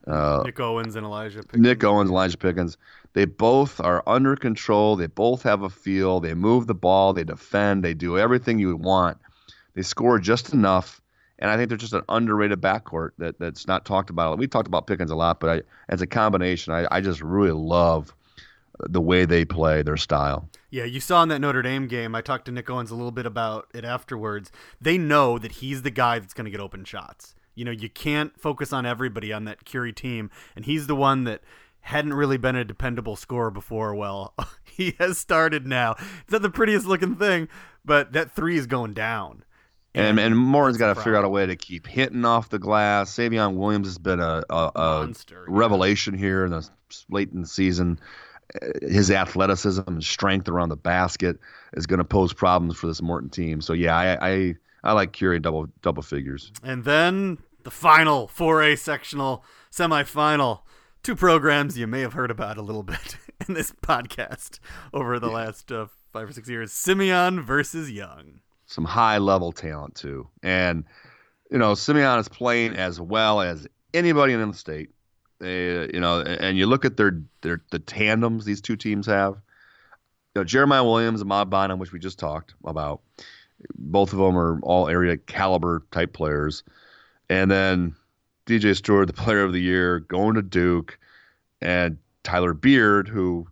Uh, Nick Owens and Elijah Pickens. Nick Owens, Elijah Pickens. They both are under control. They both have a feel. They move the ball. They defend. They do everything you would want. They score just enough, and I think they're just an underrated backcourt that that's not talked about. We talked about Pickens a lot, but I, as a combination, I, I just really love the way they play, their style. Yeah, you saw in that Notre Dame game. I talked to Nick Owens a little bit about it afterwards. They know that he's the guy that's going to get open shots. You know, you can't focus on everybody on that Curie team, and he's the one that hadn't really been a dependable scorer before. Well, he has started now. It's not the prettiest looking thing, but that three is going down. And and Morton's got to figure out a way to keep hitting off the glass. Savion Williams has been a, a, a Monster, revelation yeah. here in the late in the season. His athleticism and strength around the basket is going to pose problems for this Morton team. So yeah, I I, I like Curie double double figures. And then the final 4A sectional semifinal. Two programs you may have heard about a little bit in this podcast over the last uh, five or six years: Simeon versus Young some high level talent too. And you know, Simeon is playing as well as anybody in the state. They, you know, and you look at their their the tandems these two teams have. You know, Jeremiah Williams and Mod Bynum, which we just talked about. Both of them are all area caliber type players. And then DJ Steward, the player of the year, going to Duke, and Tyler Beard, who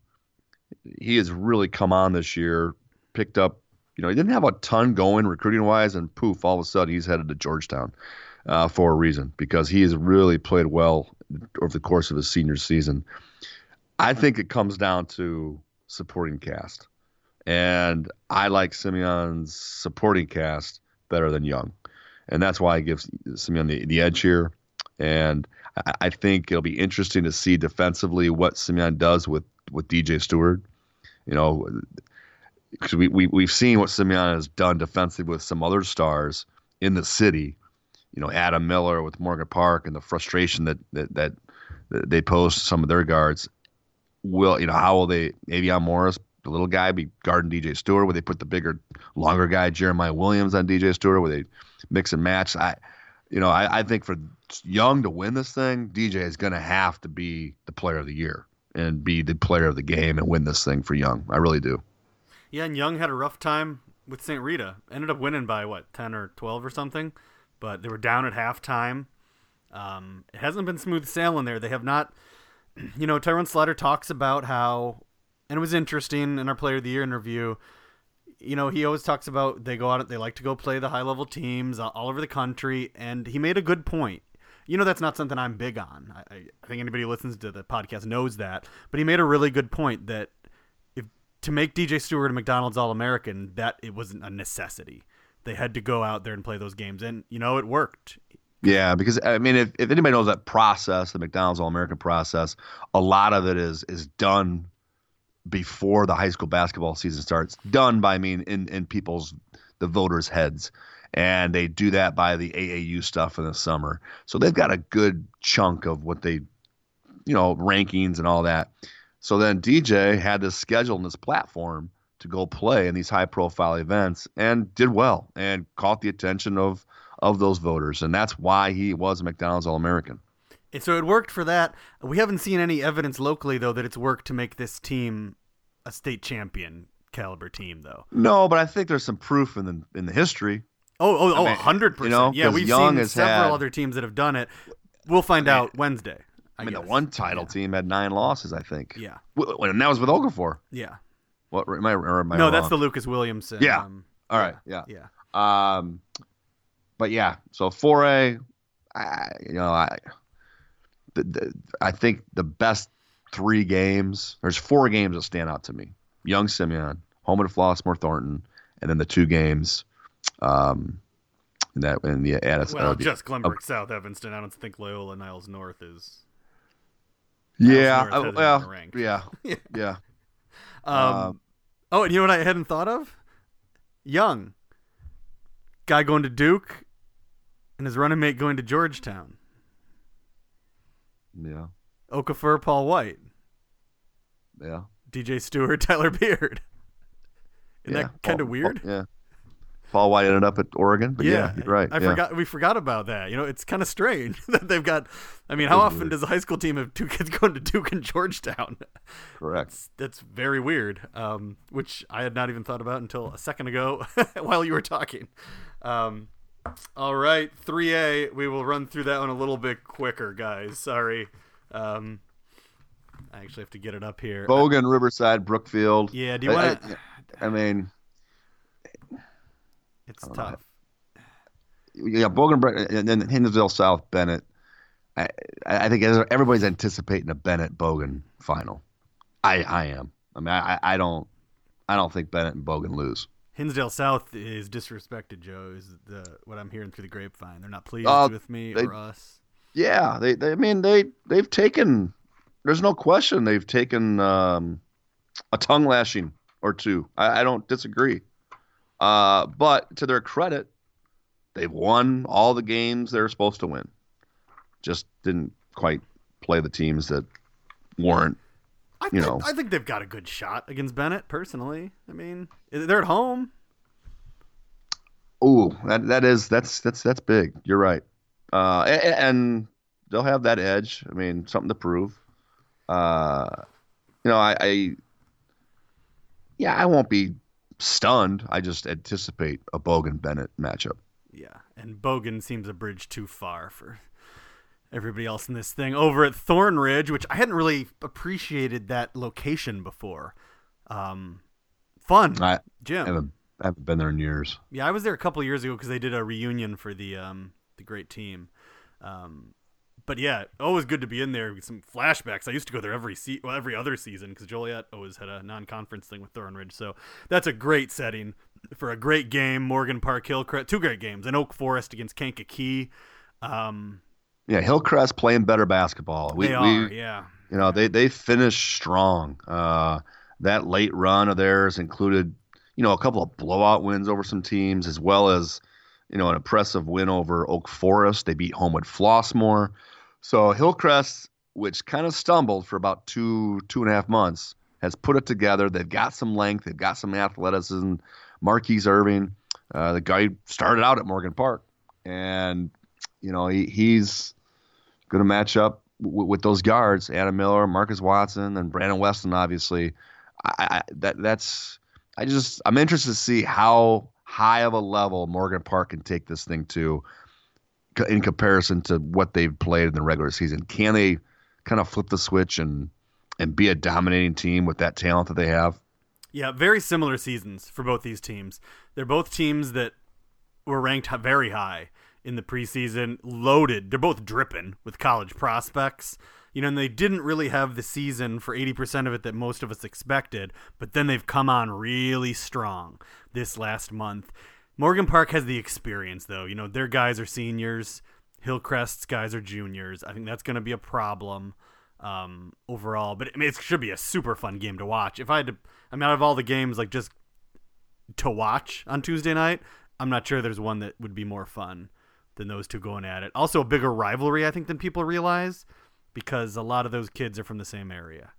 he has really come on this year, picked up you know, he didn't have a ton going recruiting wise, and poof, all of a sudden he's headed to Georgetown uh, for a reason because he has really played well over the course of his senior season. I think it comes down to supporting cast, and I like Simeon's supporting cast better than Young, and that's why I give Simeon the, the edge here. And I, I think it'll be interesting to see defensively what Simeon does with with DJ Steward. You know, because we, we we've seen what Simeon has done defensively with some other stars in the city. You know, Adam Miller with Morgan Park and the frustration that that, that, they pose to some of their guards. Will you know how will they? Avion Morris, the little guy, be guarding DJ Steward? Will they put the bigger, longer guy Jeremiah Williams on DJ Steward? Will they mix and match? I, you know, I, I think for Young to win this thing, DJ is going to have to be the player of the year and be the player of the game and win this thing for Young. I really do. Yeah, and Young had a rough time with St. Rita. Ended up winning by what, ten or twelve or something, but they were down at halftime. Um, it hasn't been smooth sailing there. They have not. You know, Tyrone Slaughter talks about how, and it was interesting in our Player of the Year interview. You know, he always talks about they go out, they like to go play the high level teams all over the country, and he made a good point you know that's not something I'm big on. I, I, think anybody who listens to the podcast knows that. But he made a really good point that to make DJ Steward a McDonald's All American, that it wasn't a necessity. They had to go out there and play those games, and you know it worked. Yeah, because I mean, if, if anybody knows that process, the McDonald's All American process, a lot of it is is done before the high school basketball season starts. Done by I mean in in people's the voters' heads, and they do that by the AAU stuff in the summer. So they've got a good chunk of what they, you know, rankings and all that. So then DJ had this schedule and this platform to go play in these high profile events and did well and caught the attention of of those voters and that's why he was a McDonald's All American. And so it worked for that. We haven't seen any evidence locally though that it's worked to make this team a state champion caliber team though. No, but I think there's some proof in the in the history. Oh, oh, oh, hundred percent. You know, yeah, we've Young seen several had, other teams that have done it. We'll find I mean, out Wednesday. I, I mean, guess. the one title yeah. team had nine losses, I think. Yeah. And that was with Okafor. Yeah. What am I? Am I no, wrong? that's the Lucas Williamson. Yeah. Um, All right. Yeah. Yeah. Um, but yeah, so 4A, I, you know, I, the, the, I think the best three games. There's four games that stand out to me: Young Simeon, home at Flossmoor Thornton, and then the two games. Um, in that in the Addison. Well, uh, just Glenbrook uh, South Evanston. I don't think Loyola Niles North is yeah, uh, well, yeah, yeah, yeah. Um, um, oh, and you know what I hadn't thought of? Young guy going to Duke, and his running mate going to Georgetown. Yeah. Okafor, Paul White. Yeah. DJ Steward, Tyler Beard. Isn't yeah. that kind of weird? Yeah. Paul White ended up at Oregon. But yeah, yeah you're right. I yeah. forgot we forgot about that. You know, it's kind of strange that they've got. I mean, how often does a high school team have two kids going to Duke and Georgetown? Correct. That's, that's very weird. Um, which I had not even thought about until a second ago while you were talking. Um, All right, 3A. We will run through that one a little bit quicker, guys. Sorry. Um, I actually have to get it up here. Bogan, Riverside, Brookfield. Yeah, do you want to? I, I mean, It's tough. yeah, Bogan, and then Hinsdale South, Bennett. I, I think everybody's anticipating a Bennett Bogan final. I, I am. I mean, I, I don't, I don't think Bennett and Bogan lose. Hinsdale South is disrespected, Joe. Is the what I'm hearing through the grapevine? They're not pleased Uh, with me they- or us. Yeah, they, they I mean they they've taken there's no question they've taken um, a tongue lashing or two. I, I don't disagree. Uh, but to their credit, they've won all the games they're supposed to win. Just didn't quite play the teams that weren't. I, you think- know. I think they've got a good shot against Bennett. Personally, I mean, they're at home. Ooh, that that is that's that's that's big. You're right. Uh, and, and they'll have that edge. I mean, something to prove. Uh, you know, I, I yeah, I won't be stunned. I just anticipate a Bogan Bennett matchup. Yeah, and Bogan seems a bridge too far for everybody else in this thing. Over at Thornridge, which I hadn't really appreciated that location before. Um, fun, I Jim. haven't I haven't been there in years. Yeah, I was there a couple years ago because they did a reunion for the um the great team. Um, but yeah, always good to be in there. with Some flashbacks. I used to go there every se- well, every other season because Joliet always had a non-conference thing with Thornridge. So that's a great setting for a great game. Morgan Park Hillcrest, two great games, and Oak Forest against Kankakee. Um, Yeah, Hillcrest playing better basketball. We, they we are, yeah. You know, they they finished strong. Uh, that late run of theirs included, you know, a couple of blowout wins over some teams, as well as, you know, an impressive win over Oak Forest. They beat Homewood Flossmoor. So Hillcrest, which kind of stumbled for about two two and a half months, has put it together. They've got some length. They've got some athleticism. Marquise Irving, uh, the guy started out at Morgan Park, and you know he, he's going to match up w- with those guards, Adam Miller, Marcus Watson, and Brandon Weston. Obviously, I, I, that that's I just I'm interested to see how high of a level Morgan Park can take this thing to, in comparison to what they've played in the regular season. Can they kind of flip the switch and and be a dominating team with that talent that they have? Yeah, very similar seasons for both these teams. They're both teams that were ranked very high in the preseason, loaded. They're both dripping with college prospects. You know, and they didn't really have the season for 80% of it that most of us expected, but then they've come on really strong this last month. Morgan Park has the experience, though. You know, their guys are seniors, Hillcrest's guys are juniors. I think that's going to be a problem um, overall. But I mean, it should be a super fun game to watch. If I had to, I mean, out of all the games, like just to watch on Tuesday night, I'm not sure there's one that would be more fun than those two going at it. Also, a bigger rivalry, I think, than people realize because a lot of those kids are from the same area.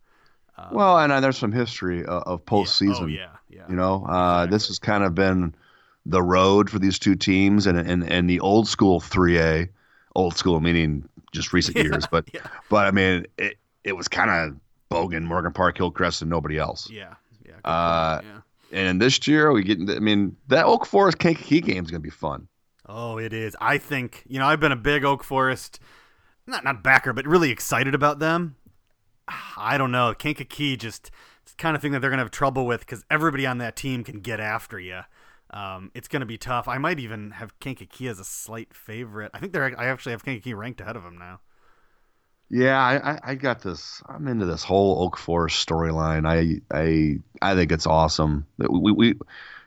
Well, and uh, there's some history of, of postseason. Oh yeah, yeah. You know, uh, this has kind of been the road for these two teams, and and and the old school 3A, old school meaning just recent years, but yeah. but I mean it it was kind of Bogan, Morgan Park, Hillcrest, and nobody else. yeah, yeah, Uh, point, yeah. And this year we get, I mean, that Oak Forest Kankakee game is going to be fun. Oh, it is. I think you know I've been a big Oak Forest, not not backer, but really excited about them. I don't know. Kankakee just it's the kind of thing that they're gonna have trouble with because everybody on that team can get after you. Um, it's gonna be tough. I might even have Kankakee as a slight favorite. I think they're. I actually have Kankakee ranked ahead of them now. Yeah, I, I, I got this. I'm into this whole Oak Forest storyline. I, I, I think it's awesome. We, we,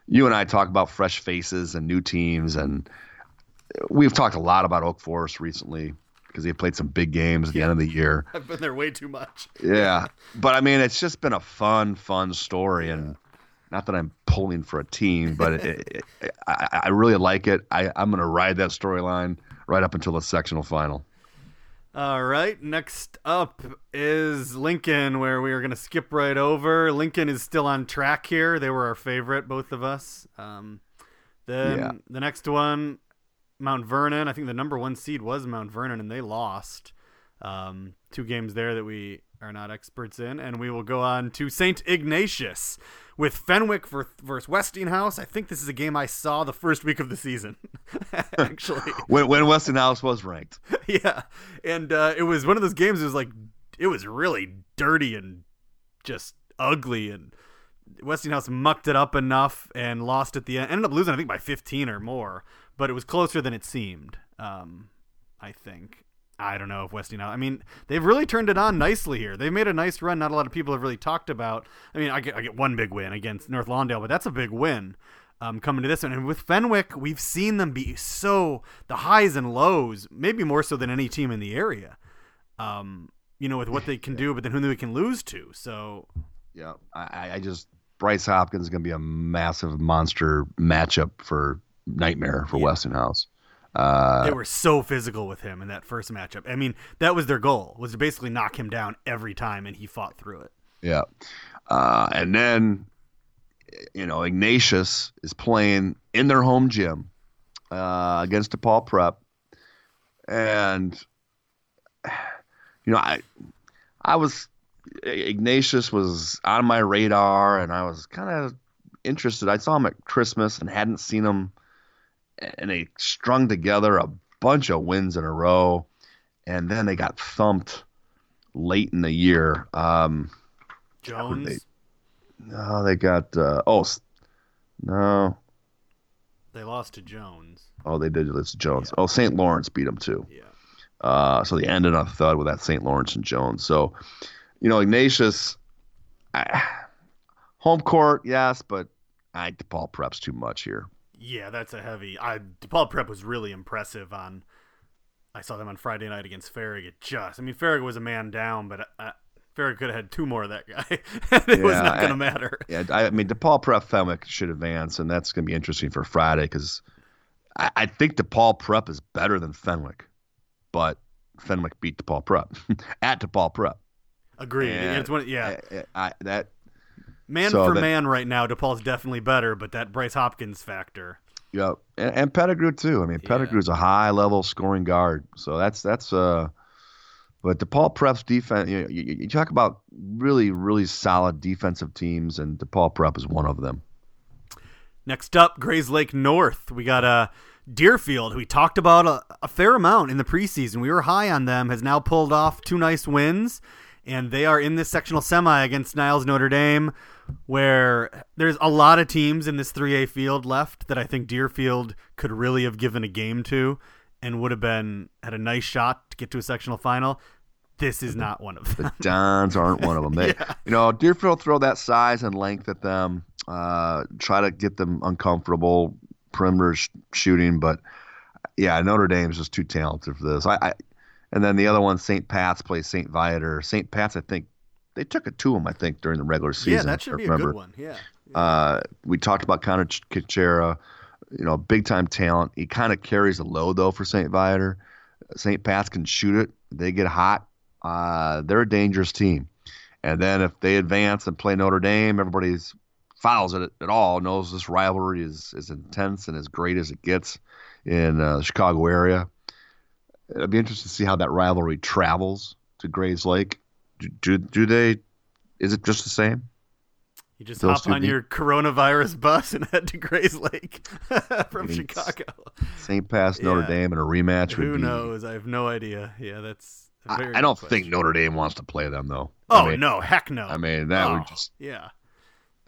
you and I talk about fresh faces and new teams, and we've talked a lot about Oak Forest recently because they played some big games at the end of the year. I've been there way too much. Yeah, but I mean, it's just been a fun, fun story, and not that I'm pulling for a team, but it, it, I, I really like it. I, I'm going to ride that storyline right up until the sectional final. All right, next up is Lincoln, where we are going to skip right over. Lincoln is still on track here. They were our favorite, both of us. Um, then Yeah. the next one, Mount Vernon. I think the number one seed was Mount Vernon, and they lost um, two games there that we are not experts in, and we will go on to St. Ignatius with Fenwick versus Westinghouse. I think this is a game I saw the first week of the season, actually. when, when Westinghouse was ranked. yeah. And uh, it was one of those games, it was like, it was really dirty and just ugly. And Westinghouse mucked it up enough and lost at the end. Ended up losing, I think, by 15 or more, but it was closer than it seemed, um, I think. I don't know if Westinghouse. I mean, they've really turned it on nicely here. They've made a nice run. Not a lot of people have really talked about. I mean, I get, I get one big win against North Lawndale, but that's a big win um, coming to this one. And with Fenwick, we've seen them be so the highs and lows, maybe more so than any team in the area. Um, you know, with what they can do, but then who they can lose to. So, yeah, I, I just Bryce Hopkins is going to be a massive monster matchup for nightmare for yeah. Westinghouse. Uh, they were so physical with him in that first matchup. I mean, that was their goal was to basically knock him down every time, and he fought through it. Yeah, uh, and then you know Ignatius is playing in their home gym uh, against DePaul Prep, and you know I I was Ignatius was on my radar, and I was kind of interested. I saw him at Christmas and hadn't seen him and they strung together a bunch of wins in a row, and then they got thumped late in the year. Um, Jones. They, no, they got uh, oh no. They lost to Jones. Oh, they did lose to Jones. Yeah. Oh, St. Lawrence beat them too. Yeah. Uh, so they ended on a thud with that St. Lawrence and Jones. So, you know, Ignatius, I, home court, yes, but I DePaul Prep's too much here. Yeah, that's a heavy. I DePaul Prep was really impressive on. I saw them on Friday night against Farragut. Just, I mean, Farragut was a man down, but uh, Farragut could have had two more of that guy. it yeah, was not going to matter. Yeah, I mean, DePaul Prep Fenwick should advance, and that's going to be interesting for Friday because I, I, think DePaul Prep is better than Fenwick, but Fenwick beat DePaul Prep at DePaul Prep. Agreed. And it's one, yeah, I, I, that Man so for that, man, right now, DePaul's definitely better, but that Bryce Hopkins factor. Yeah, and, and Pettigrew too. I mean, Pettigrew's yeah. a high level scoring guard, so that's that's uh. But DePaul Prep's defense, you, know, you, you talk about really, really solid defensive teams, and DePaul Prep is one of them. Next up, Grayslake North. We got a uh, Deerfield, who we talked about a, a, fair amount in the preseason. We were high on them, has now pulled off two nice wins, and they are in this sectional semi against Niles Notre Dame where there's a lot of teams in this 3A field left that I think Deerfield could really have given a game to and would have been had a nice shot to get to a sectional final. This is not one of them. The Dons aren't one of them. They, yeah. You know, Deerfield throw that size and length at them, uh, try to get them uncomfortable perimeter sh- shooting, but yeah, Notre Dame's just too talented for this. I, I and then the other one, St. Pat's plays St. Viator. St. Pat's, I think, they took it to him, I think, during the regular season. Yeah, that should be a good one. Yeah. yeah. Uh, we talked about Connor Kachera, you know, big time talent. He kind of carries the load though for St. Viator. St. Pat's can shoot it. They get hot. Uh, they're a dangerous team. And then if they advance and play Notre Dame, everybody's fouls it at all knows this rivalry is as intense and as great as it gets in uh, the Chicago area. It'll be interesting to see how that rivalry travels to Grayslake do do they? Is it just the same? You just Those hop on your coronavirus bus and head to Grayslake from Chicago. St. Pat's Notre Dame in a rematch. Who be, knows? I have no idea. Yeah, that's. I, I, don't question. think Notre Dame wants to play them though. Oh I mean, no, heck no. I mean that oh, would just. Yeah.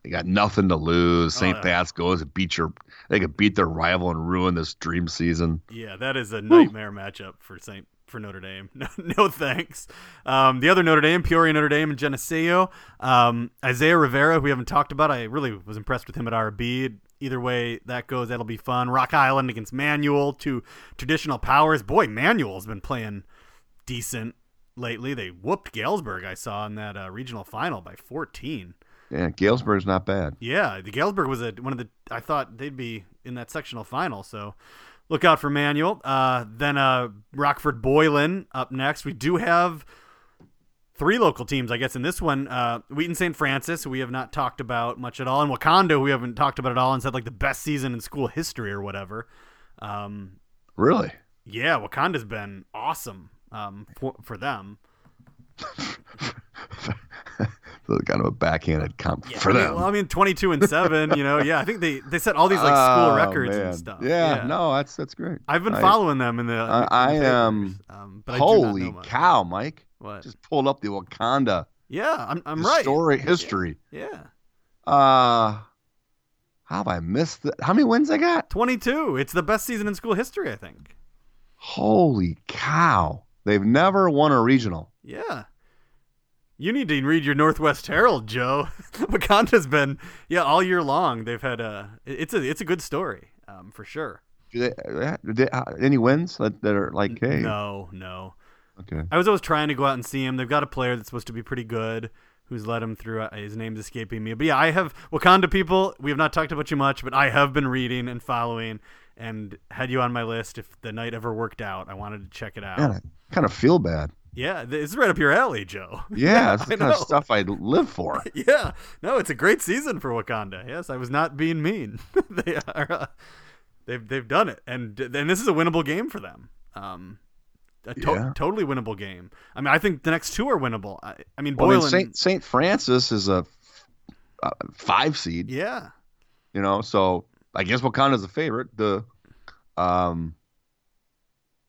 They got nothing to lose. St. Oh, yeah. Pat's goes and beat your. They could beat their rival and ruin this dream season. Yeah, that is a nightmare Woo. matchup for St for Notre Dame. No, no thanks. Um, the other Notre Dame, Peoria Notre Dame, and Geneseo. Um, Isaiah Rivera, who we haven't talked about. I really was impressed with him at RB. Either way that goes, that'll be fun. Rock Island against Manual, two traditional powers. Boy, Manual's been playing decent lately. They whooped Galesburg, I saw, in that uh, regional final by 14. Yeah, Galesburg's not bad. Yeah, the Galesburg was a, one of the. I thought they'd be in that sectional final, so look out for Manual. Uh, then uh, Rockford Boylan up next. We do have three local teams, I guess, in this one. Uh, Wheaton St. Francis, we have not talked about much at all. And Wauconda, we haven't talked about at all and said like the best season in school history or whatever. Um, really? Yeah, Wauconda's been awesome um, for, for them. kind of a backhanded comp Yeah, for them. Well, I mean, twenty-two and seven. You know, yeah. I think they they set all these like school Oh, records man. and stuff. Yeah, no, that's that's great. I've been I- following them in the. I- in the am- Um, but I do not Holy cow, Mike! What? Just pulled up the Wauconda yeah, I'm I'm right. historic history. Yeah, Uh, how have I missed that? How many wins I got? twenty-two. It's the best season in school history, I think. Holy cow! They've never won a regional. Yeah. You need to read your Northwest Herald, Joe. Wauconda's been yeah all year long. They've had a it's a it's a good story um, for sure. Do they, do they- any wins that, that are like, hey, No, no. okay, I was always trying to go out and see him. They've got a player that's supposed to be pretty good who's led him through. Uh, his name's escaping me. But yeah, I have Wauconda people. We have not talked about you much, but I have been reading and following and had you on my list if the night ever worked out. I wanted to check it out. man, I kind of feel bad. Yeah, it's right up your alley, Joe. Yeah, that's the kind of stuff I live for. Yeah, no, it's a great season for Wauconda. Yes, I was not being mean. they are, uh, they've they've done it, and and this is a winnable game for them. Um, a to- Yeah. totally winnable game. I mean, I think the next two are winnable. I, I mean, Well, I mean, Saint Saint Francis is a five seed. yeah, You know, so I guess Wauconda's a favorite. The um,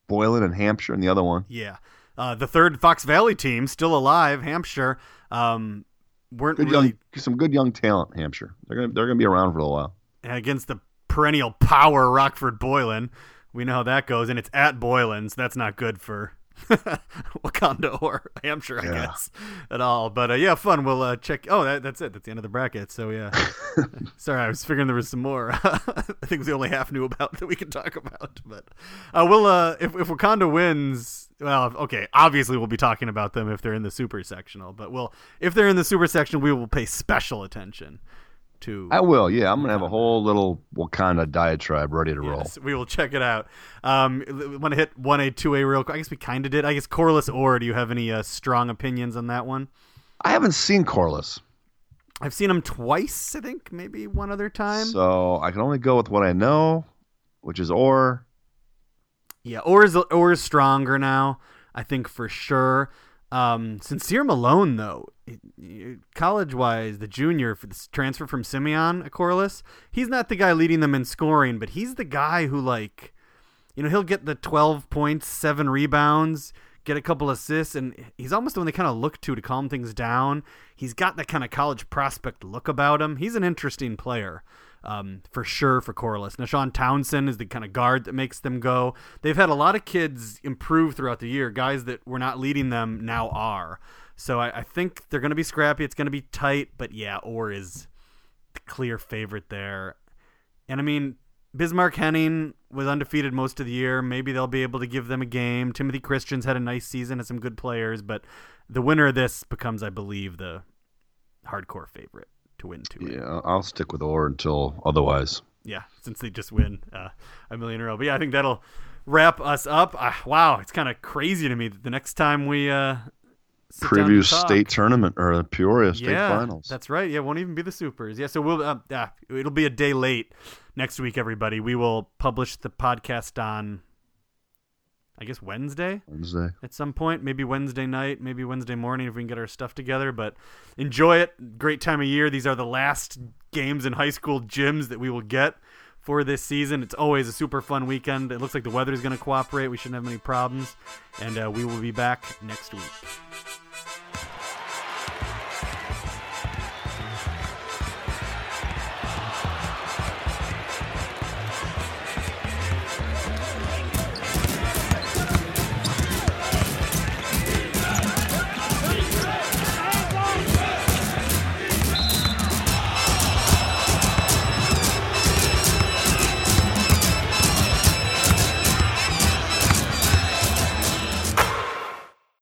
Boylan and Hampshire and the other one. yeah. Uh, the third Fox Valley team still alive, Hampshire. Um, weren't Good really young, some good young talent. Hampshire. They're gonna they're gonna be around for a while. against the perennial power Rockford Boylan. We know how that goes, and it's at Boylan's. That's not good for Wauconda or Hampshire, I Yeah. guess, at all. But uh, yeah, fun. We'll uh, check. Oh, that, that's it. That's the end of the bracket. So yeah. Sorry, I was figuring there was some more. I think it was the only half knew about that we could talk about. But uh, we'll uh, if if Wauconda wins, well, okay. Obviously, we'll be talking about them if they're in the super sectional. But we'll if they're in the super sectional, we will pay special attention to. I will. Yeah, I'm gonna have a whole little Wauconda diatribe ready to roll. We will check it out. Um, want to hit one A, two A real quick? I guess we kind of did. I guess Corliss or do you have any uh, strong opinions on that one? I haven't seen Corliss, I've seen him twice. I think maybe one other time. so I can only go with what I know, which is Orr. yeah, Orr is Orr is stronger now. I think for sure. Um, Sincere Malone though, college wise, the junior for transfer from Simeon Corliss, he's not the guy leading them in scoring, but he's the guy who like, you know, he'll get the twelve points, seven rebounds, get a couple assists, and he's almost the one they kind of look to to calm things down. He's got that kind of college prospect look about him. He's an interesting player. Um, for sure for Corliss. Now, Sean Townsend is the kind of guard that makes them go. They've had a lot of kids improve throughout the year. Guys that were not leading them now are. So I, I think they're going to be scrappy. It's going to be tight, but yeah, Orr is the clear favorite there. And I mean, Bismarck Henning was undefeated most of the year. Maybe they'll be able to give them a game. Timothy Christians had a nice season, and some good players, but the winner of this becomes, I believe, the hardcore favorite to win two. Yeah, I'll stick with Orr until otherwise. Yeah, since they just win uh, a million in a row. But yeah, I think that'll wrap us up. Uh, wow, it's kind of crazy to me that the next time we uh, sit down to Preview state tournament or the Peoria state yeah, finals. That's right. Yeah, it won't even be the supers. Yeah, so we'll uh, uh, it'll be a day late next week. Everybody, we will publish the podcast on, I guess Wednesday Wednesday. at some point. Maybe Wednesday night, maybe Wednesday morning if we can get our stuff together. But enjoy it. Great time of year. These are the last games in high school gyms that we will get for this season. It's always a super fun weekend. It looks like the weather is going to cooperate. We shouldn't have any problems. And uh, we will be back next week.